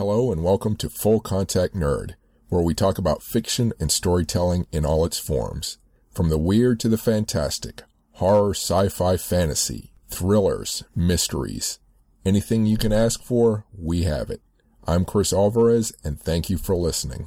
Hello and welcome to Full Contact Nerd, where we talk about fiction and storytelling in all its forms. From the weird to the fantastic, horror, sci-fi, fantasy, thrillers, mysteries. Anything you can ask for, we have it. I'm Chris Alvarez and thank you for listening.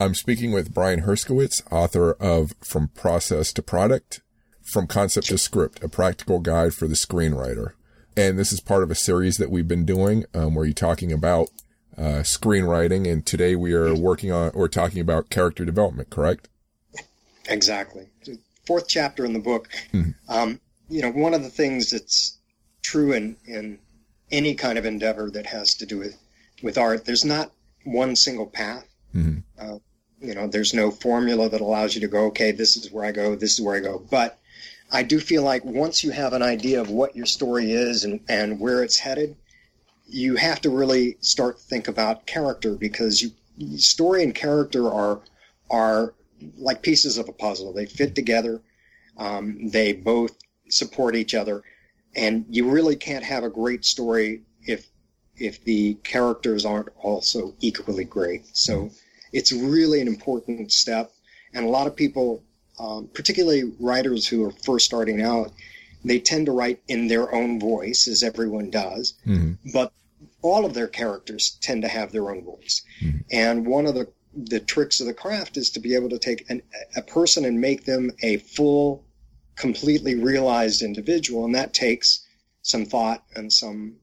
I'm speaking with Brian Herskowitz, author of From Process to Product, From Concept to Script, a practical guide for the screenwriter. And this is part of a series that we've been doing, um, where you're talking about uh, screenwriting. And today we are working on, or talking about character development, correct? Exactly. Fourth chapter in the book. Mm-hmm. Um, you know, one of the things that's true in, in any kind of endeavor that has to do with, with art, there's not one single path. Mm-hmm. Uh, you know, there's no formula that allows you to go, okay, this is where I go, this is where I go. But I do feel like once you have an idea of what your story is and, and where it's headed, you have to really start to think about character because you, story and character are are like pieces of a puzzle. They fit together. Um, they both support each other, and you really can't have a great story if if the characters aren't also equally great. So it's really an important step, and a lot of people, um, particularly writers who are first starting out, they tend to write in their own voice, as everyone does, mm-hmm. but all of their characters tend to have their own voice. Mm-hmm. And one of the the tricks of the craft is to be able to take an, a person and make them a full, completely realized individual, and that takes some thought and some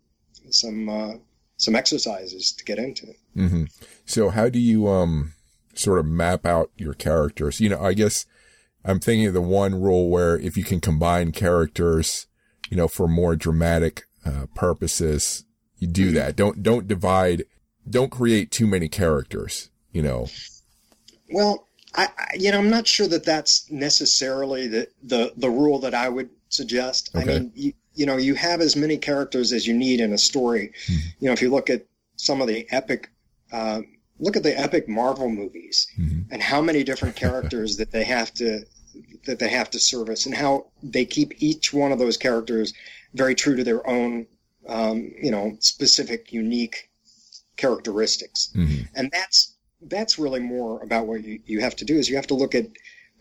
some uh, some exercises to get into. Mm-hmm. So, how do you um sort of map out your characters? You know, I guess I'm thinking of the one rule where if you can combine characters, you know, for more dramatic uh, purposes, you do mm-hmm. that. Don't don't divide. Don't create too many characters you know? Well, I, I, you know, I'm not sure that that's necessarily the, the, the rule that I would suggest. Okay. I mean, you, you know, you have as many characters as you need in a story. Mm-hmm. You know, if you look at some of the epic, uh, look at the epic Marvel movies mm-hmm. and how many different characters that they have to, that they have to service and how they keep each one of those characters very true to their own, um, you know, specific, unique characteristics. Mm-hmm. And that's, that's really more about what you, you have to do is you have to look at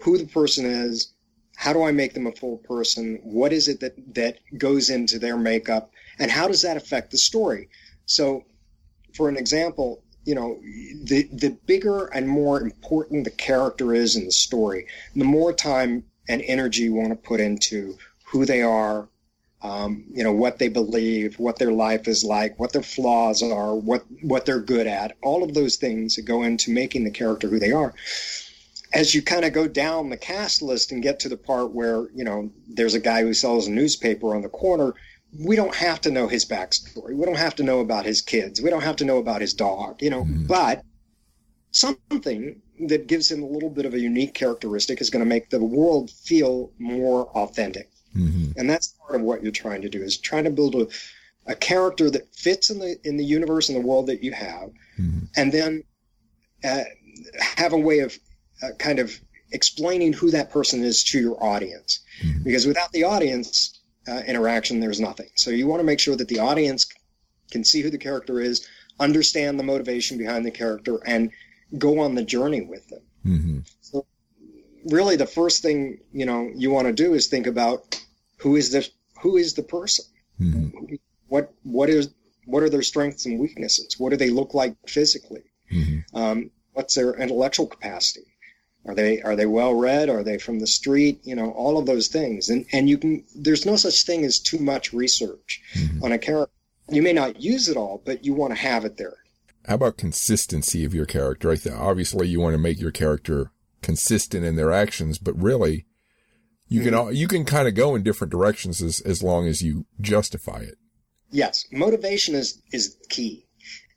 who the person is how do i make them a full person what is it that that goes into their makeup and how does that affect the story so for an example you know the the bigger and more important the character is in the story the more time and energy you want to put into who they are um, you know what they believe, what their life is like, what their flaws are, what what they're good at. All of those things that go into making the character who they are. As you kind of go down the cast list and get to the part where you know there's a guy who sells a newspaper on the corner, we don't have to know his backstory. We don't have to know about his kids. We don't have to know about his dog. You know, mm-hmm. but something that gives him a little bit of a unique characteristic is going to make the world feel more authentic. Mm-hmm. And that's part of what you're trying to do is trying to build a, a character that fits in the in the universe and the world that you have, mm-hmm. and then uh, have a way of uh, kind of explaining who that person is to your audience. Mm-hmm. Because without the audience uh, interaction, there's nothing. So you want to make sure that the audience can see who the character is, understand the motivation behind the character, and go on the journey with them. Really the first thing you know you want to do is think about who is the who is the person? Mm-hmm. what what is what are their strengths and weaknesses? What do they look like physically? Mm-hmm. um, what's their intellectual capacity? Are they are they well read? Are they from the street? You know all of those things. And and you can there's no such thing as too much research mm-hmm. on a character. You may not use it all but you want to have it there. How about consistency of your character? I think obviously you want to make your character consistent in their actions, but really you mm-hmm. can, you can kind of go in different directions as, as long as you justify it. Yes. Motivation is, is key.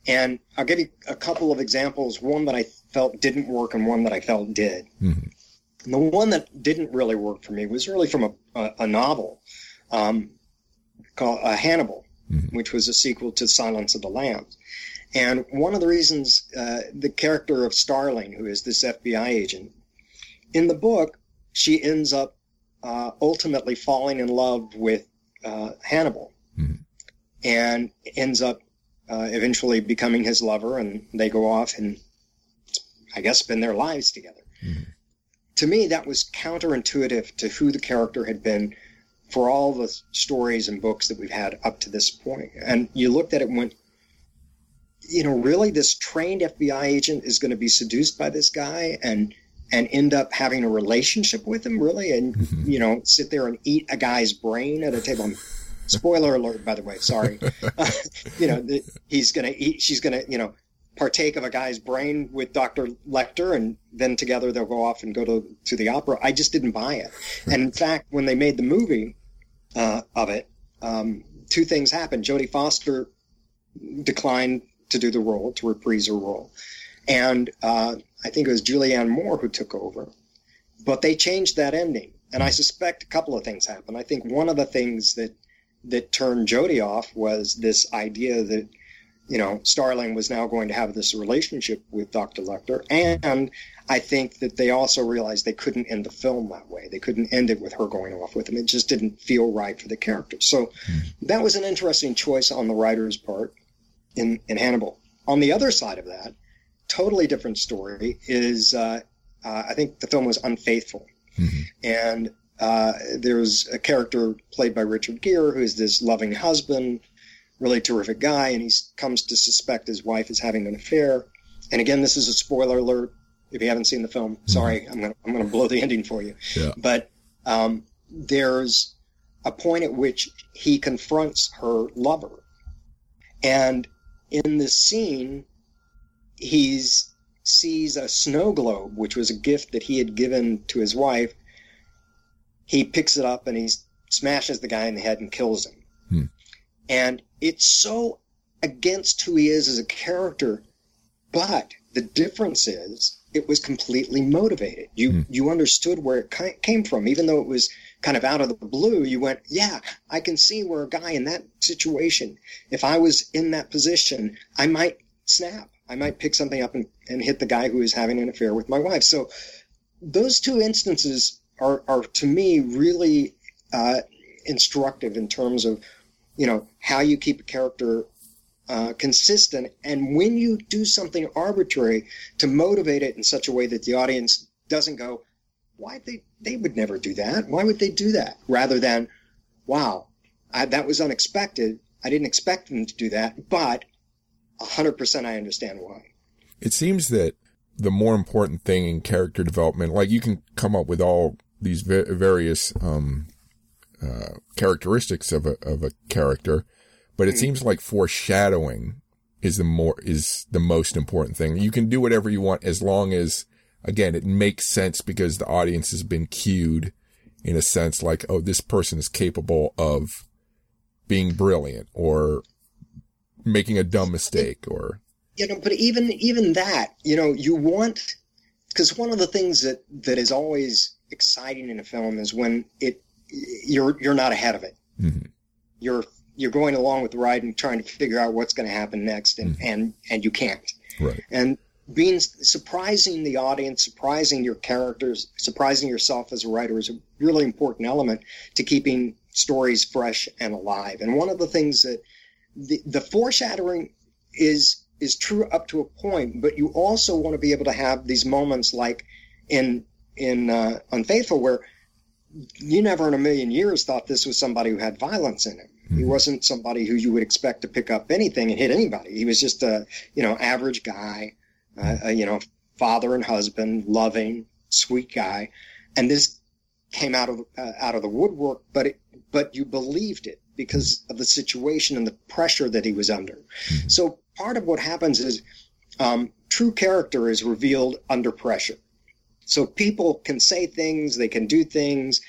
And I'll give you a couple of examples, one that I felt didn't work and one that I felt did. Mm-hmm. the one that didn't really work for me was really from a, a, a novel um, called uh, Hannibal, mm-hmm. which was a sequel to Silence of the Lambs. And one of the reasons uh, the character of Starling, who is this FBI agent, in the book, she ends up uh, ultimately falling in love with uh, Hannibal mm-hmm. and ends up uh, eventually becoming his lover, and they go off and I guess spend their lives together. Mm-hmm. To me, that was counterintuitive to who the character had been for all the stories and books that we've had up to this point. And you looked at it and went, you know, really, this trained FBI agent is going to be seduced by this guy and and end up having a relationship with him, really, and mm-hmm. you know, sit there and eat a guy's brain at a table. Spoiler alert, by the way. Sorry. Uh, you know, the, he's going to eat. She's going to, you know, partake of a guy's brain with Dr. Lecter, and then together they'll go off and go to to the opera. I just didn't buy it. And in fact, when they made the movie uh, of it, um, two things happened. Jodie Foster declined to do the role, to reprise her role, and uh, I think it was Julianne Moore who took over. But they changed that ending, and I suspect a couple of things happened. I think one of the things that that turned Jodie off was this idea that you know Starling was now going to have this relationship with Dr. Lecter, and I think that they also realized they couldn't end the film that way. They couldn't end it with her going off with him. It just didn't feel right for the character. So that was an interesting choice on the writer's part in in Hannibal. On the other side of that, totally different story is uh, uh, I think the film was unfaithful, mm-hmm. and uh, there's a character played by Richard Gere who's this loving husband, really terrific guy, and he comes to suspect his wife is having an affair. And again, this is a spoiler alert. If you haven't seen the film, mm-hmm. sorry, I'm gonna I'm gonna blow the ending for you. Yeah. But um, there's a point at which he confronts her lover, and in the scene, he sees a snow globe, which was a gift that he had given to his wife, he picks it up and he smashes the guy in the head and kills him. Hmm. And it's so against who he is as a character, but the difference is it was completely motivated. You hmm. you understood where it came from, even though it was kind of out of the blue. You went, yeah, I can see where a guy in that situation, if I was in that position, I might snap. I might pick something up and, and hit the guy who is having an affair with my wife. So those two instances are, are to me really uh, instructive in terms of you know how you keep a character uh, consistent and when you do something arbitrary to motivate it in such a way that the audience doesn't go why they they would never do that. Why would they do that? Rather than wow I, that was unexpected. I didn't expect them to do that but 100% i understand why. It seems that the more important thing in character development like you can come up with all these various um, uh, characteristics of a of a character, but it seems like foreshadowing is the more is the most important thing. You can do whatever you want as long as again it makes sense because the audience has been cued in a sense like oh this person is capable of being brilliant or making a dumb mistake or you know but even even that you know you want because one of the things that that is always exciting in a film is when it you're you're not ahead of it. Mm-hmm. You're you're going along with the ride and trying to figure out what's going to happen next, and mm-hmm. and and you can't. Right. And being surprising the audience, surprising your characters, surprising yourself as a writer is a really important element to keeping stories fresh and alive. And one of the things that the, the foreshadowing is is true up to a point, but you also want to be able to have these moments like in in uh, Unfaithful where you never in a million years thought this was somebody who had violence in him. Mm-hmm. He wasn't somebody who you would expect to pick up anything and hit anybody. He was just a you know average guy, uh, you know father and husband, loving, sweet guy, and this came out of uh, out of the woodwork. But it, but you believed it because of the situation and the pressure that he was under. Mm-hmm. So part of what happens is um, true character is revealed under pressure. So people can say things, they can do things,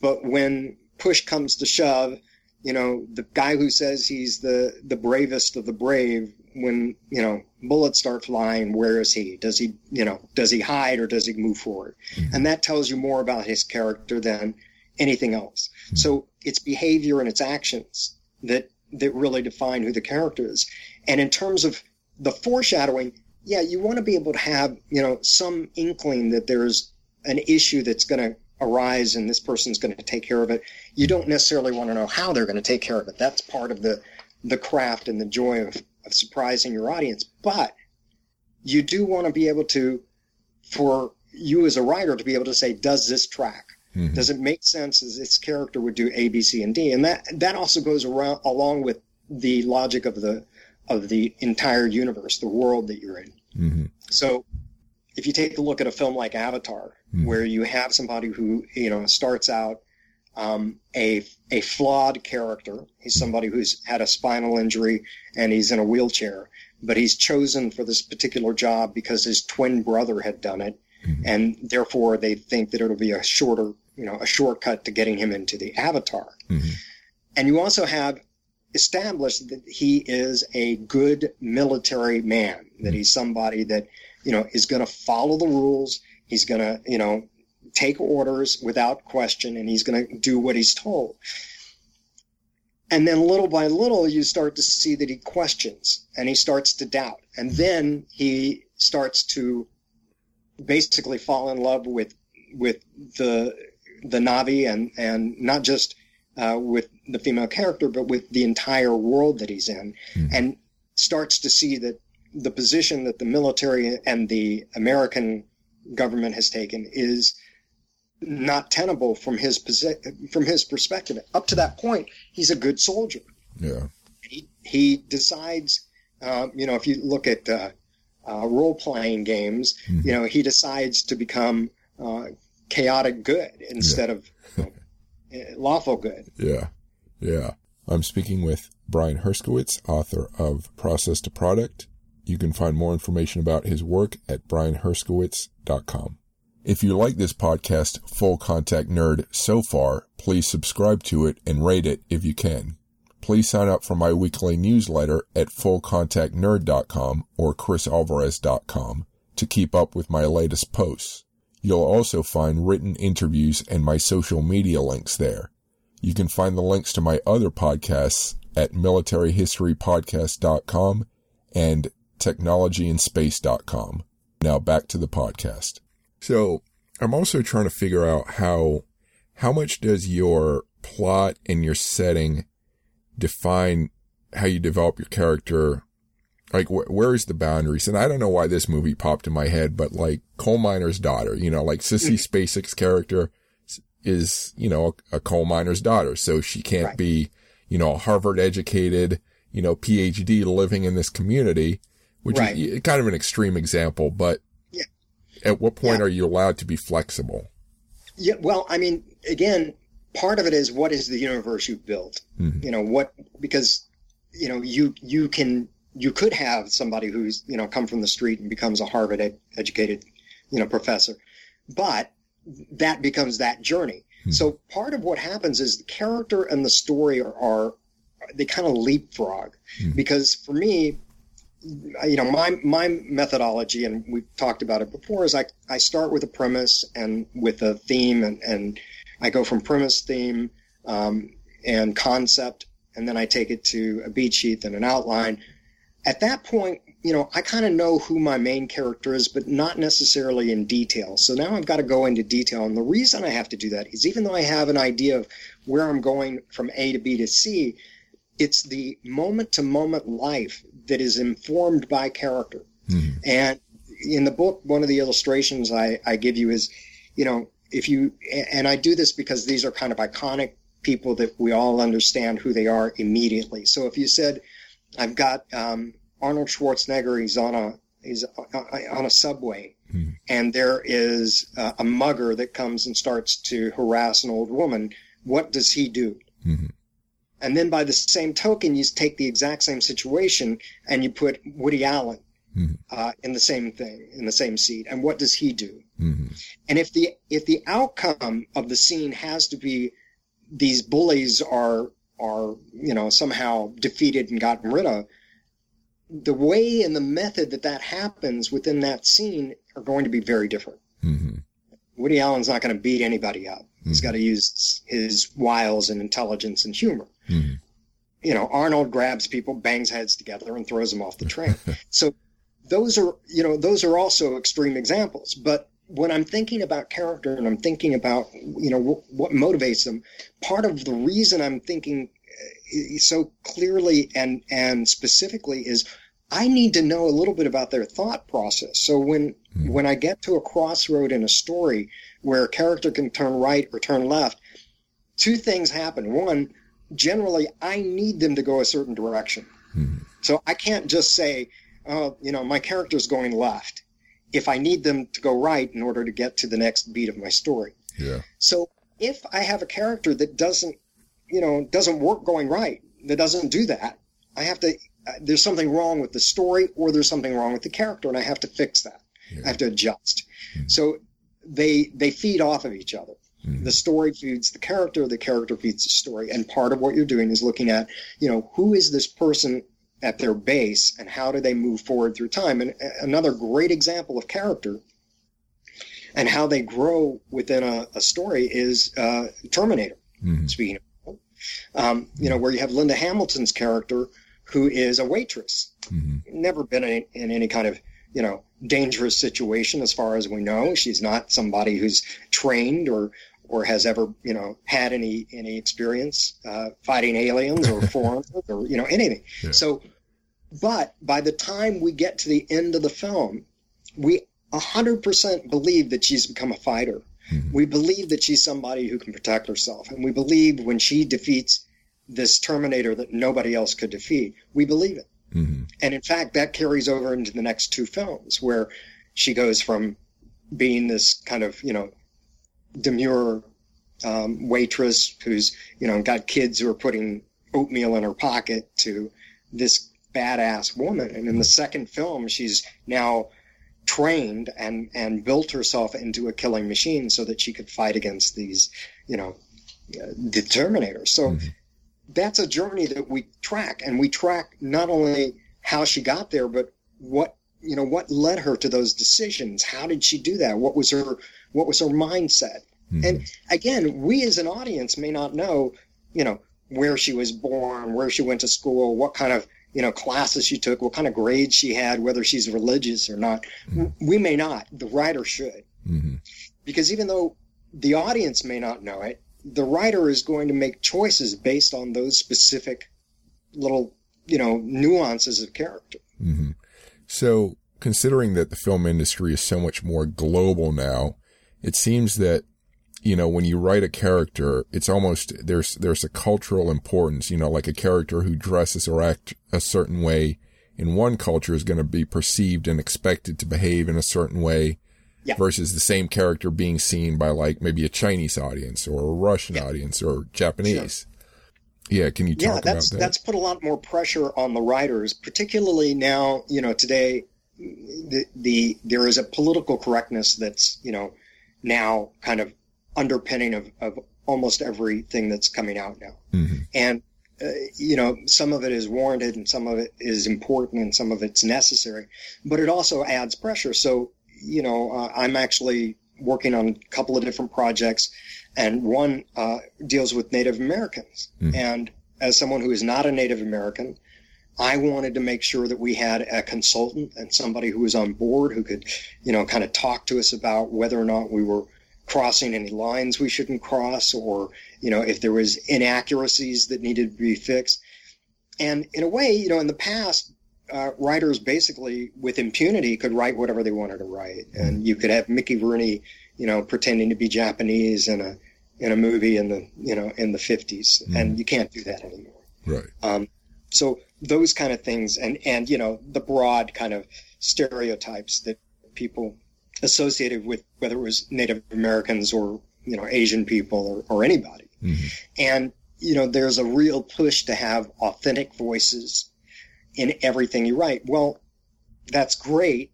but when push comes to shove, you know, the guy who says he's the, the bravest of the brave, when, you know, bullets start flying, where is he? Does he, you know, does he hide or does he move forward? Mm-hmm. And that tells you more about his character than anything else. Mm-hmm. So it's behavior and its actions that, that really define who the character is. And in terms of the foreshadowing, yeah, you want to be able to have, you know, some inkling that there's an issue that's going to arise and this person's going to take care of it. You don't necessarily want to know how they're going to take care of it. That's part of the the craft and the joy of of surprising your audience, but you do want to be able to, for you as a writer to be able to say, does this track? Mm-hmm. Does it make sense as its character would do A, B, C, and D? And that that also goes around along with the logic of the of the entire universe, the world that you're in. Mm-hmm. So if you take a look at a film like Avatar, mm-hmm. where you have somebody who you know starts out um, a a flawed character, he's somebody who's had a spinal injury and he's in a wheelchair, but he's chosen for this particular job because his twin brother had done it, mm-hmm. and therefore they think that it'll be a shorter, you know, a shortcut to getting him into the Avatar. Mm-hmm. And you also have established that he is a good military man, that he's somebody that, you know, is going to follow the rules. He's going to, you know, take orders without question and he's going to do what he's told. And then little by little, you start to see that he questions and he starts to doubt. And then he starts to basically fall in love with, with the, the Na'vi and, and not just uh, with the female character, but with the entire world that he's in, mm. and starts to see that the position that the military and the American government has taken is not tenable from his from his perspective. Up to that point, he's a good soldier. Yeah. He he decides, uh, you know, if you look at uh, uh, role playing games, mm-hmm. you know, he decides to become uh, chaotic good instead yeah. of you know, lawful good. Yeah. Yeah. I'm speaking with Brian Herskowitz, author of Process to Product. You can find more information about his work at brianherskowitz.com. If you like this podcast, Full Contact Nerd, so far, please subscribe to it and rate it if you can. Please sign up for my weekly newsletter at fullcontactnerd.com or chrisalvarez.com to keep up with my latest posts. You'll also find written interviews and my social media links there. You can find the links to my other podcasts at militaryhistorypodcast.com and technologyandspace.com. Now back to the podcast. So I'm also trying to figure out how, how much does your plot and your setting define how you develop your character like, wh- where is the boundaries? And I don't know why this movie popped in my head, but like coal miner's daughter, you know, like Sissy mm. Spacek's character is, you know, a, a, coal miner's daughter. So she can't right. be, you know, a Harvard educated, you know, PhD living in this community, which right. is kind of an extreme example, but. At what point yeah. are you allowed to be flexible? Yeah. Well, I mean, again, part of it is what is the universe you've built? Mm-hmm. You know, what, because, you know, you, you can you could have somebody who's you know come from the street and becomes a Harvard ed- educated you know professor, but that becomes that journey. Hmm. So part of what happens is the character and the story are, are they kind of leapfrog hmm. because for me you know my my methodology and we've talked about it before is I I start with a premise and with a theme and and I go from premise theme um, and concept and then I take it to a beat sheet and an outline at that point, you know, I kind of know who my main character is, but not necessarily in detail. So now I've got to go into detail. And the reason I have to do that is even though I have an idea of where I'm going from A to B to C, it's the moment to moment life that is informed by character. Mm-hmm. And in the book, one of the illustrations I, I give you is, you know, if you, and I do this because these are kind of iconic people that we all understand who they are immediately. So if you said, I've got um, Arnold Schwarzenegger. He's on a he's on a subway, mm-hmm. and there is uh, a mugger that comes and starts to harass an old woman. What does he do? Mm-hmm. And then by the same token, you take the exact same situation and you put Woody Allen mm-hmm. uh, in the same thing, in the same seat. And what does he do? Mm-hmm. And if the if the outcome of the scene has to be these bullies are are you know somehow defeated and gotten rid of the way and the method that that happens within that scene are going to be very different mm-hmm. Woody allen's not going to beat anybody up mm-hmm. he's got to use his wiles and intelligence and humor mm-hmm. you know arnold grabs people bangs heads together and throws them off the train so those are you know those are also extreme examples but when I'm thinking about character and I'm thinking about, you know, w- what motivates them, part of the reason I'm thinking so clearly and and specifically is I need to know a little bit about their thought process. So when mm. when I get to a crossroad in a story where a character can turn right or turn left, two things happen. One, generally I need them to go a certain direction. Mm. So I can't just say, oh, you know, my character's going left if I need them to go right in order to get to the next beat of my story. Yeah. So if I have a character that doesn't, you know, doesn't work going right, that doesn't do that, I have to. Uh, there's something wrong with the story, or there's something wrong with the character, and I have to fix that. Yeah. I have to adjust. Mm-hmm. So they they feed off of each other. Mm-hmm. The story feeds the character, the character feeds the story, and part of what you're doing is looking at, you know, who is this person at their base, and how do they move forward through time? And uh, another great example of character and how they grow within a, a story is uh, Terminator. Mm-hmm. Speaking of, um, you know, where you have Linda Hamilton's character who is a waitress, mm-hmm. never been in, in any kind of you know dangerous situation as far as we know. She's not somebody who's trained or or has ever you know had any any experience uh, fighting aliens or foreigners or you know anything. Yeah. So, but by the time we get to the end of the film, we a 100% believe that she's become a fighter. Mm-hmm. We believe that she's somebody who can protect herself. And we believe when she defeats this Terminator that nobody else could defeat, we believe it. Mm-hmm. And in fact, that carries over into the next two films where she goes from being this kind of, you know, demure um, waitress who's, you know, got kids who are putting oatmeal in her pocket to this badass woman. And in the second film, she's now trained and and built herself into a killing machine so that she could fight against these you know uh, the terminators so mm-hmm. That's a journey that we track and we track not only how she got there but what you know what led her to those decisions how did she do that what was her what was her mindset mm-hmm. and again we as an audience may not know you know where she was born where she went to school what kind of you know, classes she took, what kind of grades she had, whether she's religious or not. Mm-hmm. We may not. The writer should. Mm-hmm. Because even though the audience may not know it, the writer is going to make choices based on those specific little, you know, nuances of character. Mm-hmm. So, considering that the film industry is so much more global now, it seems that you know, when you write a character, it's almost, there's, there's a cultural importance, you know, like a character who dresses or act a certain way in one culture is going to be perceived and expected to behave in a certain way yeah. versus the same character being seen by like maybe a Chinese audience or a Russian yeah. audience or Japanese. Sure. Yeah, can you talk yeah, that's, about that? That's put a lot more pressure on the writers, particularly now, you know, today the, the there is a political correctness that's, you know, now kind of underpinning of, of almost everything that's coming out now. Mm-hmm. And, uh, you know, some of it is warranted and some of it is important and some of it's necessary, but it also adds pressure. So, you know, uh, I'm actually working on a couple of different projects and one uh, deals with Native Americans. Mm-hmm. And as someone who is not a Native American, I wanted to make sure that we had a consultant and somebody who was on board who could, you know, kind of talk to us about whether or not we were crossing any lines we shouldn't cross or you know if there was inaccuracies that needed to be fixed and in a way you know in the past uh, writers basically with impunity could write whatever they wanted to write and you could have mickey rooney you know pretending to be japanese in a in a movie in the you know in the 50s mm. and you can't do that anymore right um, so those kind of things and and you know the broad kind of stereotypes that people associated with whether it was Native Americans or you know Asian people or, or anybody. Mm-hmm. And you know, there's a real push to have authentic voices in everything you write. Well, that's great,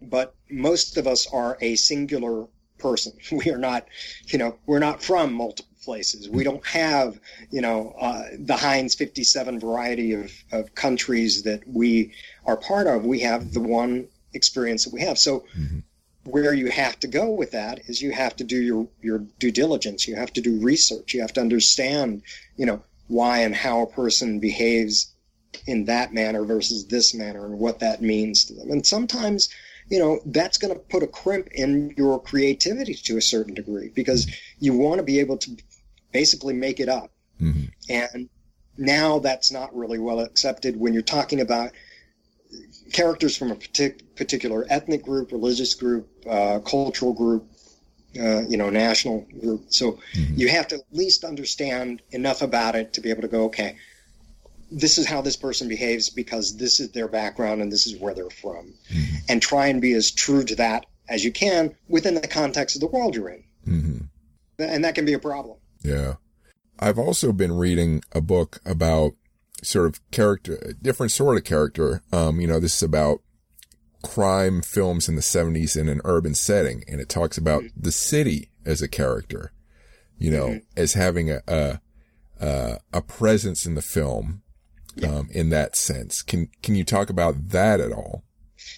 but most of us are a singular person. We are not, you know, we're not from multiple places. We don't have, you know, uh, the Heinz 57 variety of, of countries that we are part of. We have the one experience that we have. So mm-hmm where you have to go with that is you have to do your, your due diligence. You have to do research. You have to understand, you know, why and how a person behaves in that manner versus this manner and what that means to them. And sometimes, you know, that's going to put a crimp in your creativity to a certain degree because you want to be able to basically make it up. Mm-hmm. And now that's not really well accepted when you're talking about characters from a partic- particular ethnic group, religious group, uh, cultural group, uh, you know, national group. So mm-hmm. you have to at least understand enough about it to be able to go, okay, this is how this person behaves because this is their background and this is where they're from, mm-hmm. and try and be as true to that as you can within the context of the world you're in. Mm-hmm. And that can be a problem. Yeah. I've also been reading a book about sort of character, different sort of character. Um, you know, this is about crime films in the 70s in an urban setting. And it talks about mm-hmm. the city as a character, you know, mm-hmm. as having a, a, a, a, presence in the film, um, in that sense. Can, can you talk about that at all?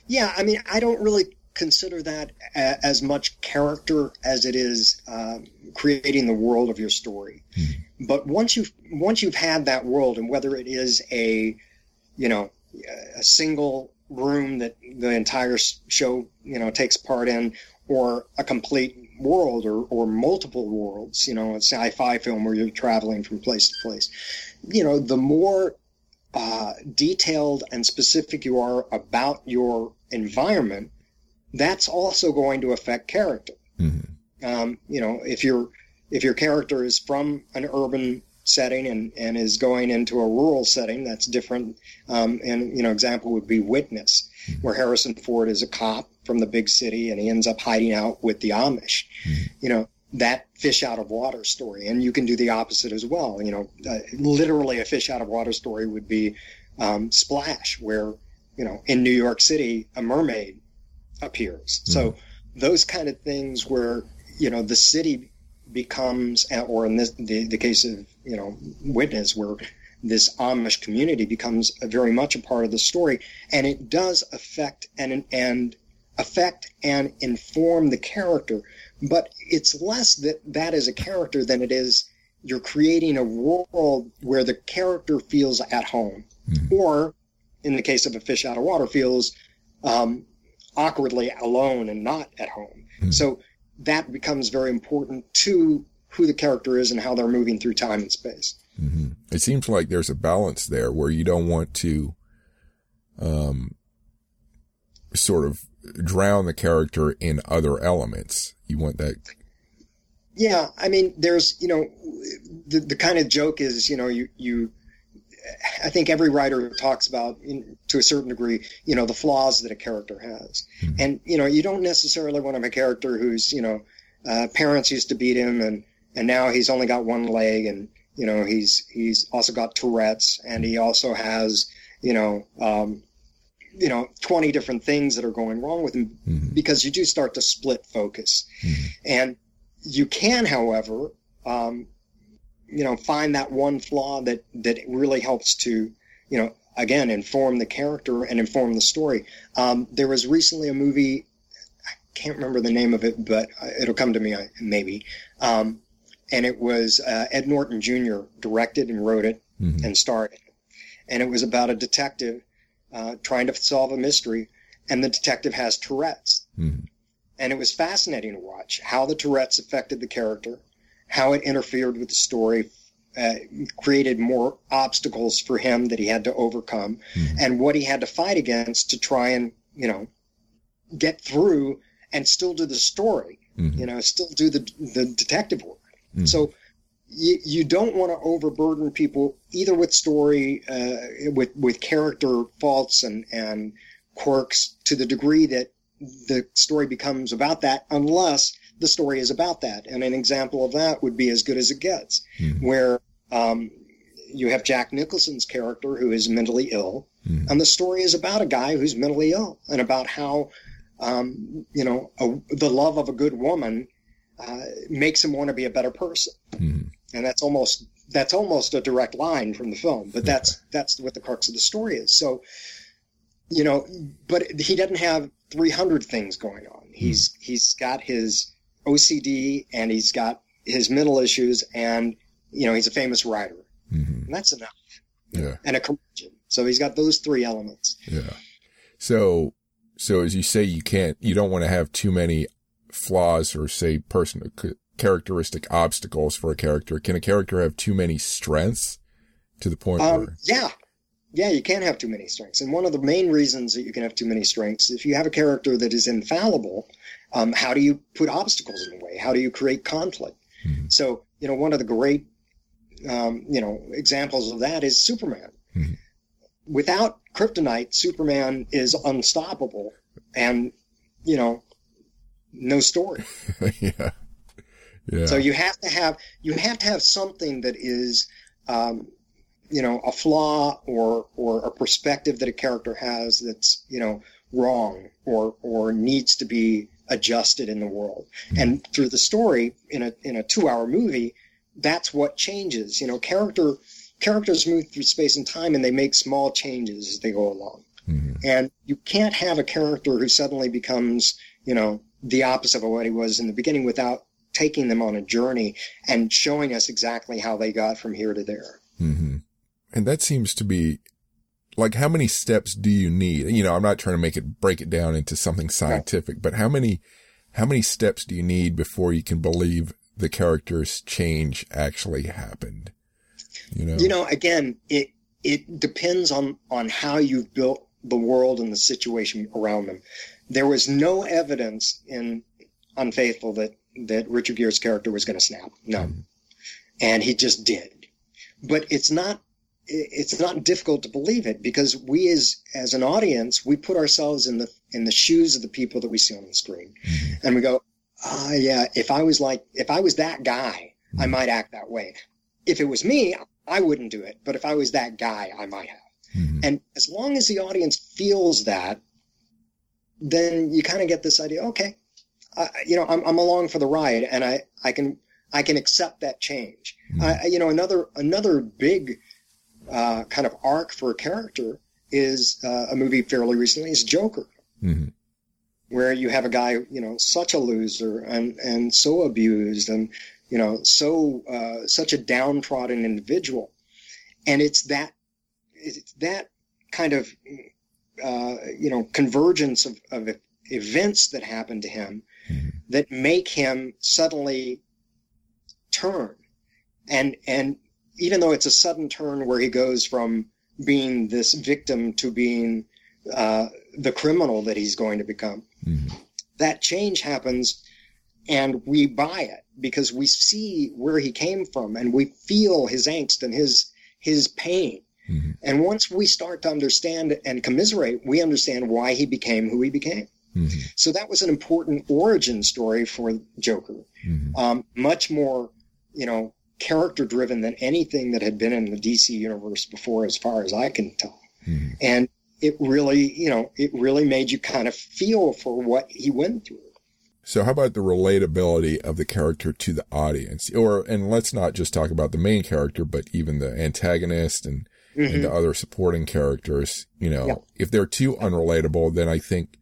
Yeah. I mean, I don't really consider that a, as much character as it is uh, creating the world of your story. Mm-hmm. But once you've once you've had that world, and whether it is a you know a single room that the entire show you know takes part in, or a complete world, or or multiple worlds, you know, a sci-fi film where you're traveling from place to place, you know, the more uh, detailed and specific you are about your environment, that's also going to affect character. Mm-hmm. Um, you know, if your if your character is from an urban setting and, and is going into a rural setting, that's different. Um, and you know, example would be Witness, mm-hmm. where Harrison Ford is a cop from the big city and he ends up hiding out with the Amish. Mm-hmm. You know, that fish out of water story, and you can do the opposite as well. You know, uh, literally a fish out of water story would be um, Splash, where you know in New York City a mermaid appears. Mm-hmm. So those kind of things where you know the city becomes, or in this the, the case of you know witness where this Amish community becomes very much a part of the story, and it does affect and and affect and inform the character. But it's less that that is a character than it is you're creating a world where the character feels at home, mm-hmm. or in the case of a fish out of water, feels um, awkwardly alone and not at home. Mm-hmm. So that becomes very important to who the character is and how they're moving through time and space. Mm-hmm. It seems like there's a balance there where you don't want to, um, sort of drown the character in other elements. You want that. Yeah. I mean, there's, you know, the, the kind of joke is, you know, you, you, I think every writer talks about, in, to a certain degree, you know, the flaws that a character has, mm-hmm. and you know, you don't necessarily want to have a character who's, you know, uh, parents used to beat him, and and now he's only got one leg, and you know, he's he's also got Tourette's, and he also has, you know, um, you know, twenty different things that are going wrong with him, mm-hmm. because you do start to split focus, mm-hmm. and you can, however, um, you know find that one flaw that that really helps to you know again inform the character and inform the story um, there was recently a movie i can't remember the name of it but it'll come to me uh, maybe um, and it was uh, ed norton jr directed and wrote it mm-hmm. and starred it and it was about a detective uh, trying to solve a mystery and the detective has tourette's mm-hmm. and it was fascinating to watch how the tourette's affected the character how it interfered with the story, uh, created more obstacles for him that he had to overcome, mm-hmm. and what he had to fight against to try and you know get through and still do the story. Mm-hmm. You know, still do the the detective work. Mm-hmm. So you, you don't want to overburden people either with story, uh, with with character faults and and quirks to the degree that the story becomes about that, unless the story is about that. And an example of that would be As Good as It Gets, mm-hmm. where um, you have Jack Nicholson's character who is mentally ill, mm-hmm. and the story is about a guy who's mentally ill and about how, um, you know, a, the love of a good woman uh, makes him want to be a better person. Mm-hmm. And that's almost that's almost a direct line from the film, but that's that's what the crux of the story is. So, you know, but he doesn't have 300 things going on. He's mm. he's got his OCD and he's got his mental issues and you know he's a famous writer. Mm-hmm. And that's enough. Yeah. And a curmudgeon. So he's got those three elements. Yeah. So so as you say you can't you don't want to have too many flaws or say person characteristic obstacles for a character. Can a character have too many strengths to the point um, where yeah. Yeah you can't have too many strengths. And one of the main reasons that you can have too many strengths if you have a character that is infallible um, how do you put obstacles in the way? How do you create conflict? Mm-hmm. so you know one of the great um, you know examples of that is superman. Mm-hmm. without kryptonite superman is unstoppable and you know no story. Yeah yeah. So you have to have you have to have something that is, um, you know, a flaw or or a perspective that a character has that's you know wrong or or needs to be adjusted in the world. Mm-hmm. And through the story in a in a two hour movie, that's what changes. You know, character characters move through space and time and they make small changes as they go along. Mm-hmm. And you can't have a character who suddenly becomes, you know, the opposite of what he was in the beginning without taking them on a journey and showing us exactly how they got from here to there. Mm-hmm. And that seems to be like how many steps do you need? You know, I'm not trying to make it break it down into something scientific, right. but how many how many steps do you need before you can believe the character's change actually happened? You know. You know, again, it it depends on on how you've built the world and the situation around them. There was no evidence in Unfaithful that that Richard Gere's character was going to snap. No. And he just did. But it's not it's not difficult to believe it because we as as an audience we put ourselves in the in the shoes of the people that we see on the screen mm-hmm. and we go ah uh, yeah if i was like if i was that guy i might act that way if it was me i wouldn't do it but if i was that guy i might have mm-hmm. and as long as the audience feels that then you kind of get this idea okay uh, you know, I'm, I'm along for the ride, and I, I can I can accept that change. Mm-hmm. I, you know, another another big uh, kind of arc for a character is uh, a movie fairly recently is Joker, mm-hmm. where you have a guy, you know, such a loser and and so abused and you know so uh, such a downtrodden individual, and it's that it's that kind of uh, you know convergence of, of events that happen to him mm-hmm. that make him suddenly turn. And, and even though it's a sudden turn where he goes from being this victim to being uh, the criminal that he's going to become, mm-hmm. that change happens and we buy it because we see where he came from and we feel his angst and his his pain. Mm-hmm. And once we start to understand and commiserate, we understand why he became who he became. Mm-hmm. So that was an important origin story for Joker. Mm-hmm. Um, much more, you know, character driven than anything that had been in the DC universe before, as far as I can tell. Mm-hmm. And it really, you know, it really made you kind of feel for what he went through. So how about the relatability of the character to the audience? Or, and let's not just talk about the main character, but even the antagonist and, mm-hmm. and the other supporting characters. You know, yeah. if they're too unrelatable, then I think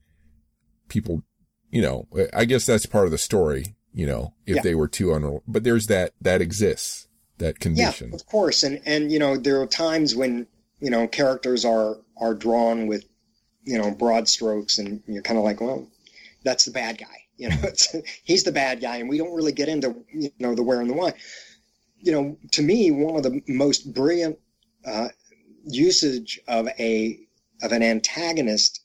people, you know, I guess that's part of the story, you know, if yeah. they were too unreal, but there's that, that exists, that condition. Yeah, of course. And, and, you know, there are times when, you know, characters are, are drawn with, you know, broad strokes and you're kind of like, well, that's the bad guy. You know, he's the bad guy, and we don't really get into you know the where and the why. You know, to me, one of the most brilliant uh, usage of a of an antagonist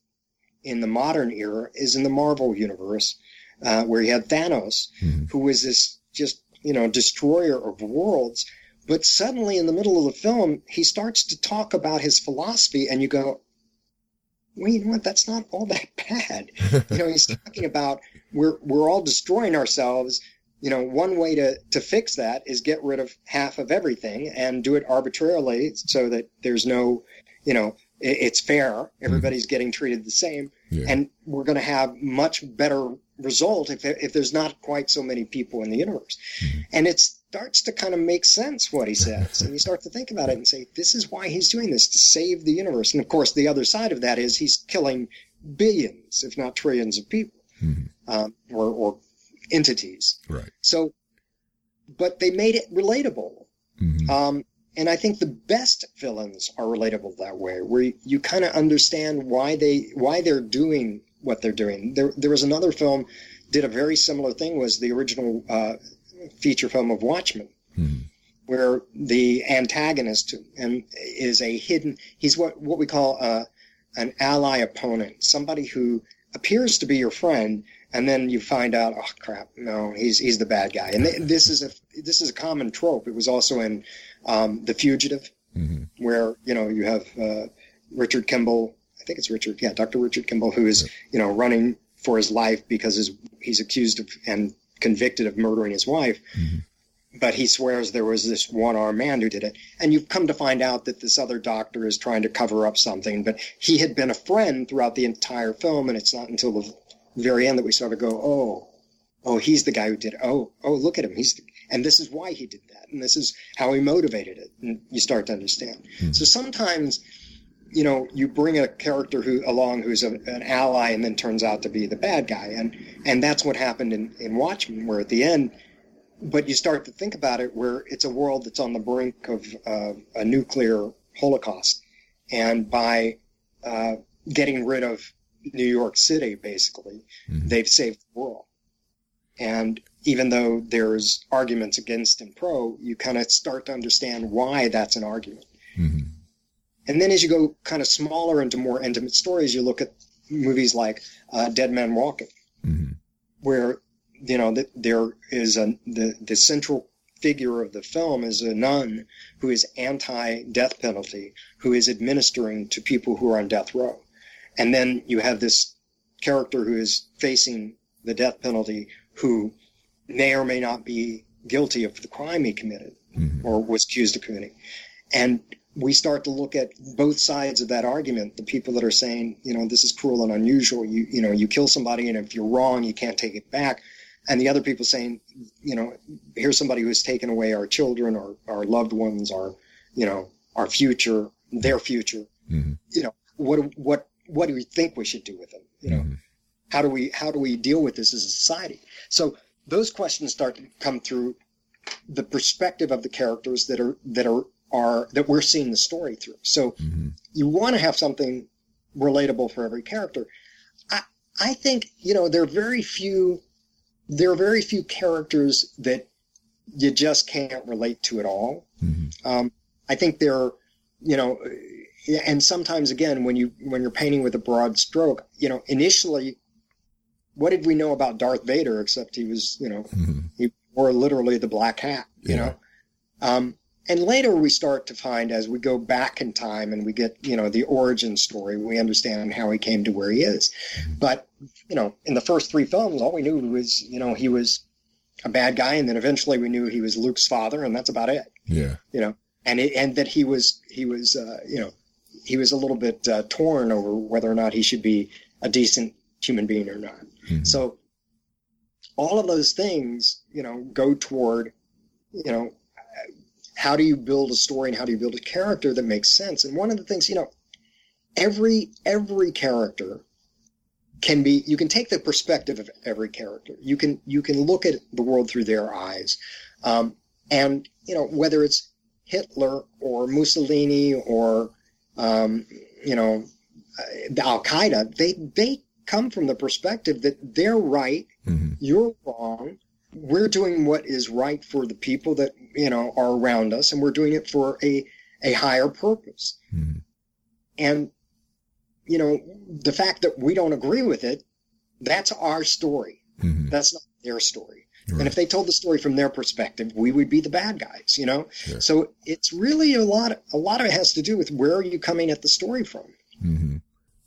in the modern era is in the Marvel universe, uh, where you had Thanos, mm-hmm. who was this just you know destroyer of worlds. But suddenly, in the middle of the film, he starts to talk about his philosophy, and you go, "Well, you know what? That's not all that bad." you know, he's talking about we're we're all destroying ourselves. You know, one way to to fix that is get rid of half of everything and do it arbitrarily, so that there's no, you know, it's fair. Everybody's mm-hmm. getting treated the same, yeah. and we're going to have much better result if if there's not quite so many people in the universe. Mm-hmm. And it starts to kind of make sense what he says, and you start to think about it and say, this is why he's doing this to save the universe. And of course, the other side of that is he's killing billions, if not trillions, of people mm-hmm. um, or, or entities. Right. So, but they made it relatable. Mm-hmm. Um, and I think the best villains are relatable that way, where you, kind of understand why they why they're doing what they're doing. There there was another film did a very similar thing was the original uh, feature film of Watchmen, hmm. where the antagonist and is a hidden. He's what what we call a, an ally opponent, somebody who appears to be your friend, and then you find out, oh crap, no, he's he's the bad guy. And th- this is a this is a common trope. It was also in um, The Fugitive, mm-hmm. where you know you have uh, Richard Kimble. I think it's Richard, yeah, Dr. Richard Kimble, who is you know running for his life because his, he's accused of and convicted of murdering his wife. Mm-hmm. But he swears there was this one armed man who did it. And you've come to find out that this other doctor is trying to cover up something. But he had been a friend throughout the entire film. And it's not until the very end that we sort of go, oh, oh, he's the guy who did it. Oh, oh, look at him. He's, the, and this is why he did that. And this is how he motivated it. And you start to understand. Mm-hmm. So sometimes, you know, you bring a character who along who's a, an ally and then turns out to be the bad guy. And, and that's what happened in, in Watchmen, where at the end, but you start to think about it where it's a world that's on the brink of uh, a nuclear holocaust. And by uh, getting rid of New York City, basically, mm-hmm. they've saved the world. And even though there's arguments against and pro, you kind of start to understand why that's an argument. Mm-hmm. And then as you go kind of smaller into more intimate stories, you look at movies like uh, Dead Man Walking, mm-hmm. where you know that there is a the the central figure of the film is a nun who is anti-death penalty, who is administering to people who are on death row. And then you have this character who is facing the death penalty who may or may not be guilty of the crime he committed mm-hmm. or was accused of committing. And we start to look at both sides of that argument. The people that are saying, you know, this is cruel and unusual. You, you know, you kill somebody and if you're wrong, you can't take it back. And the other people saying, you know, here's somebody who's taken away our children or our loved ones, our, you know, our future, their future. Mm-hmm. You know, what, what what do we think we should do with them? You know, mm-hmm. How do we how do we deal with this as a society? So those questions start to come through the perspective of the characters that are that are are that we're seeing the story through. So mm-hmm. you want to have something relatable for every character. I I think you know there are very few there are very few characters that you just can't relate to at all. Mm-hmm. Um, I think there are you know and sometimes again when you when you're painting with a broad stroke you know initially what did we know about darth vader except he was you know mm-hmm. he wore literally the black hat you yeah. know um, and later we start to find as we go back in time and we get you know the origin story we understand how he came to where he is mm-hmm. but you know in the first three films all we knew was you know he was a bad guy and then eventually we knew he was luke's father and that's about it yeah you know and it, and that he was he was uh, you know he was a little bit uh, torn over whether or not he should be a decent human being or not. Mm-hmm. So all of those things, you know, go toward, you know, how do you build a story and how do you build a character that makes sense? And one of the things, you know, every every character can be you can take the perspective of every character. You can you can look at the world through their eyes. Um, and you know, whether it's Hitler or Mussolini or um, you know, the Al Qaeda, they they come from the perspective that they're right, mm-hmm. you're wrong. We're doing what is right for the people that you know are around us, and we're doing it for a a higher purpose. Mm-hmm. And you know, the fact that we don't agree with it, that's our story. Mm-hmm. That's not their story. Right. And if they told the story from their perspective, we would be the bad guys, you know? Sure. So it's really a lot, a lot of it has to do with where are you coming at the story from? Mm-hmm.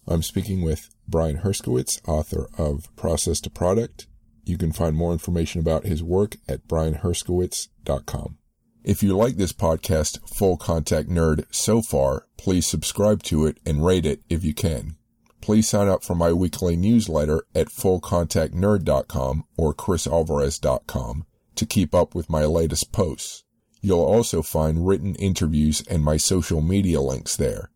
I'm speaking with Brian Herskowitz, author of Process to Product. You can find more information about his work at brianherskowitz.com. If you like this podcast, Full Contact Nerd, so far, please subscribe to it and rate it if you can please sign up for my weekly newsletter at fullcontactnerd.com or chrisalvarez.com to keep up with my latest posts. You'll also find written interviews and my social media links there.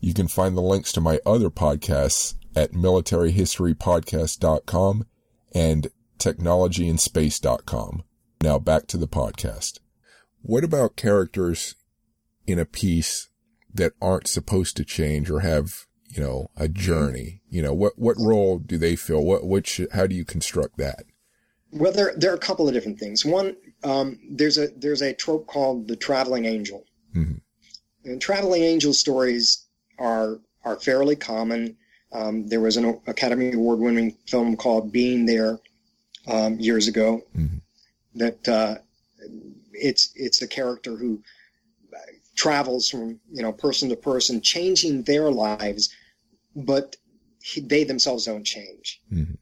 You can find the links to my other podcasts at militaryhistorypodcast.com and technologyandspace.com. Now back to the podcast. What about characters in a piece that aren't supposed to change or have you know, a journey? You know, what, what role do they fill? What, should, how do you construct that? Well, there, there are a couple of different things. One, um, there's a there's a trope called the traveling angel, mm-hmm. and traveling angel stories are are fairly common. Um, there was an Academy Award winning film called Being There um, years ago. Mm-hmm. That uh, it's it's a character who travels from you know person to person, changing their lives, but he, they themselves don't change. Mm-hmm.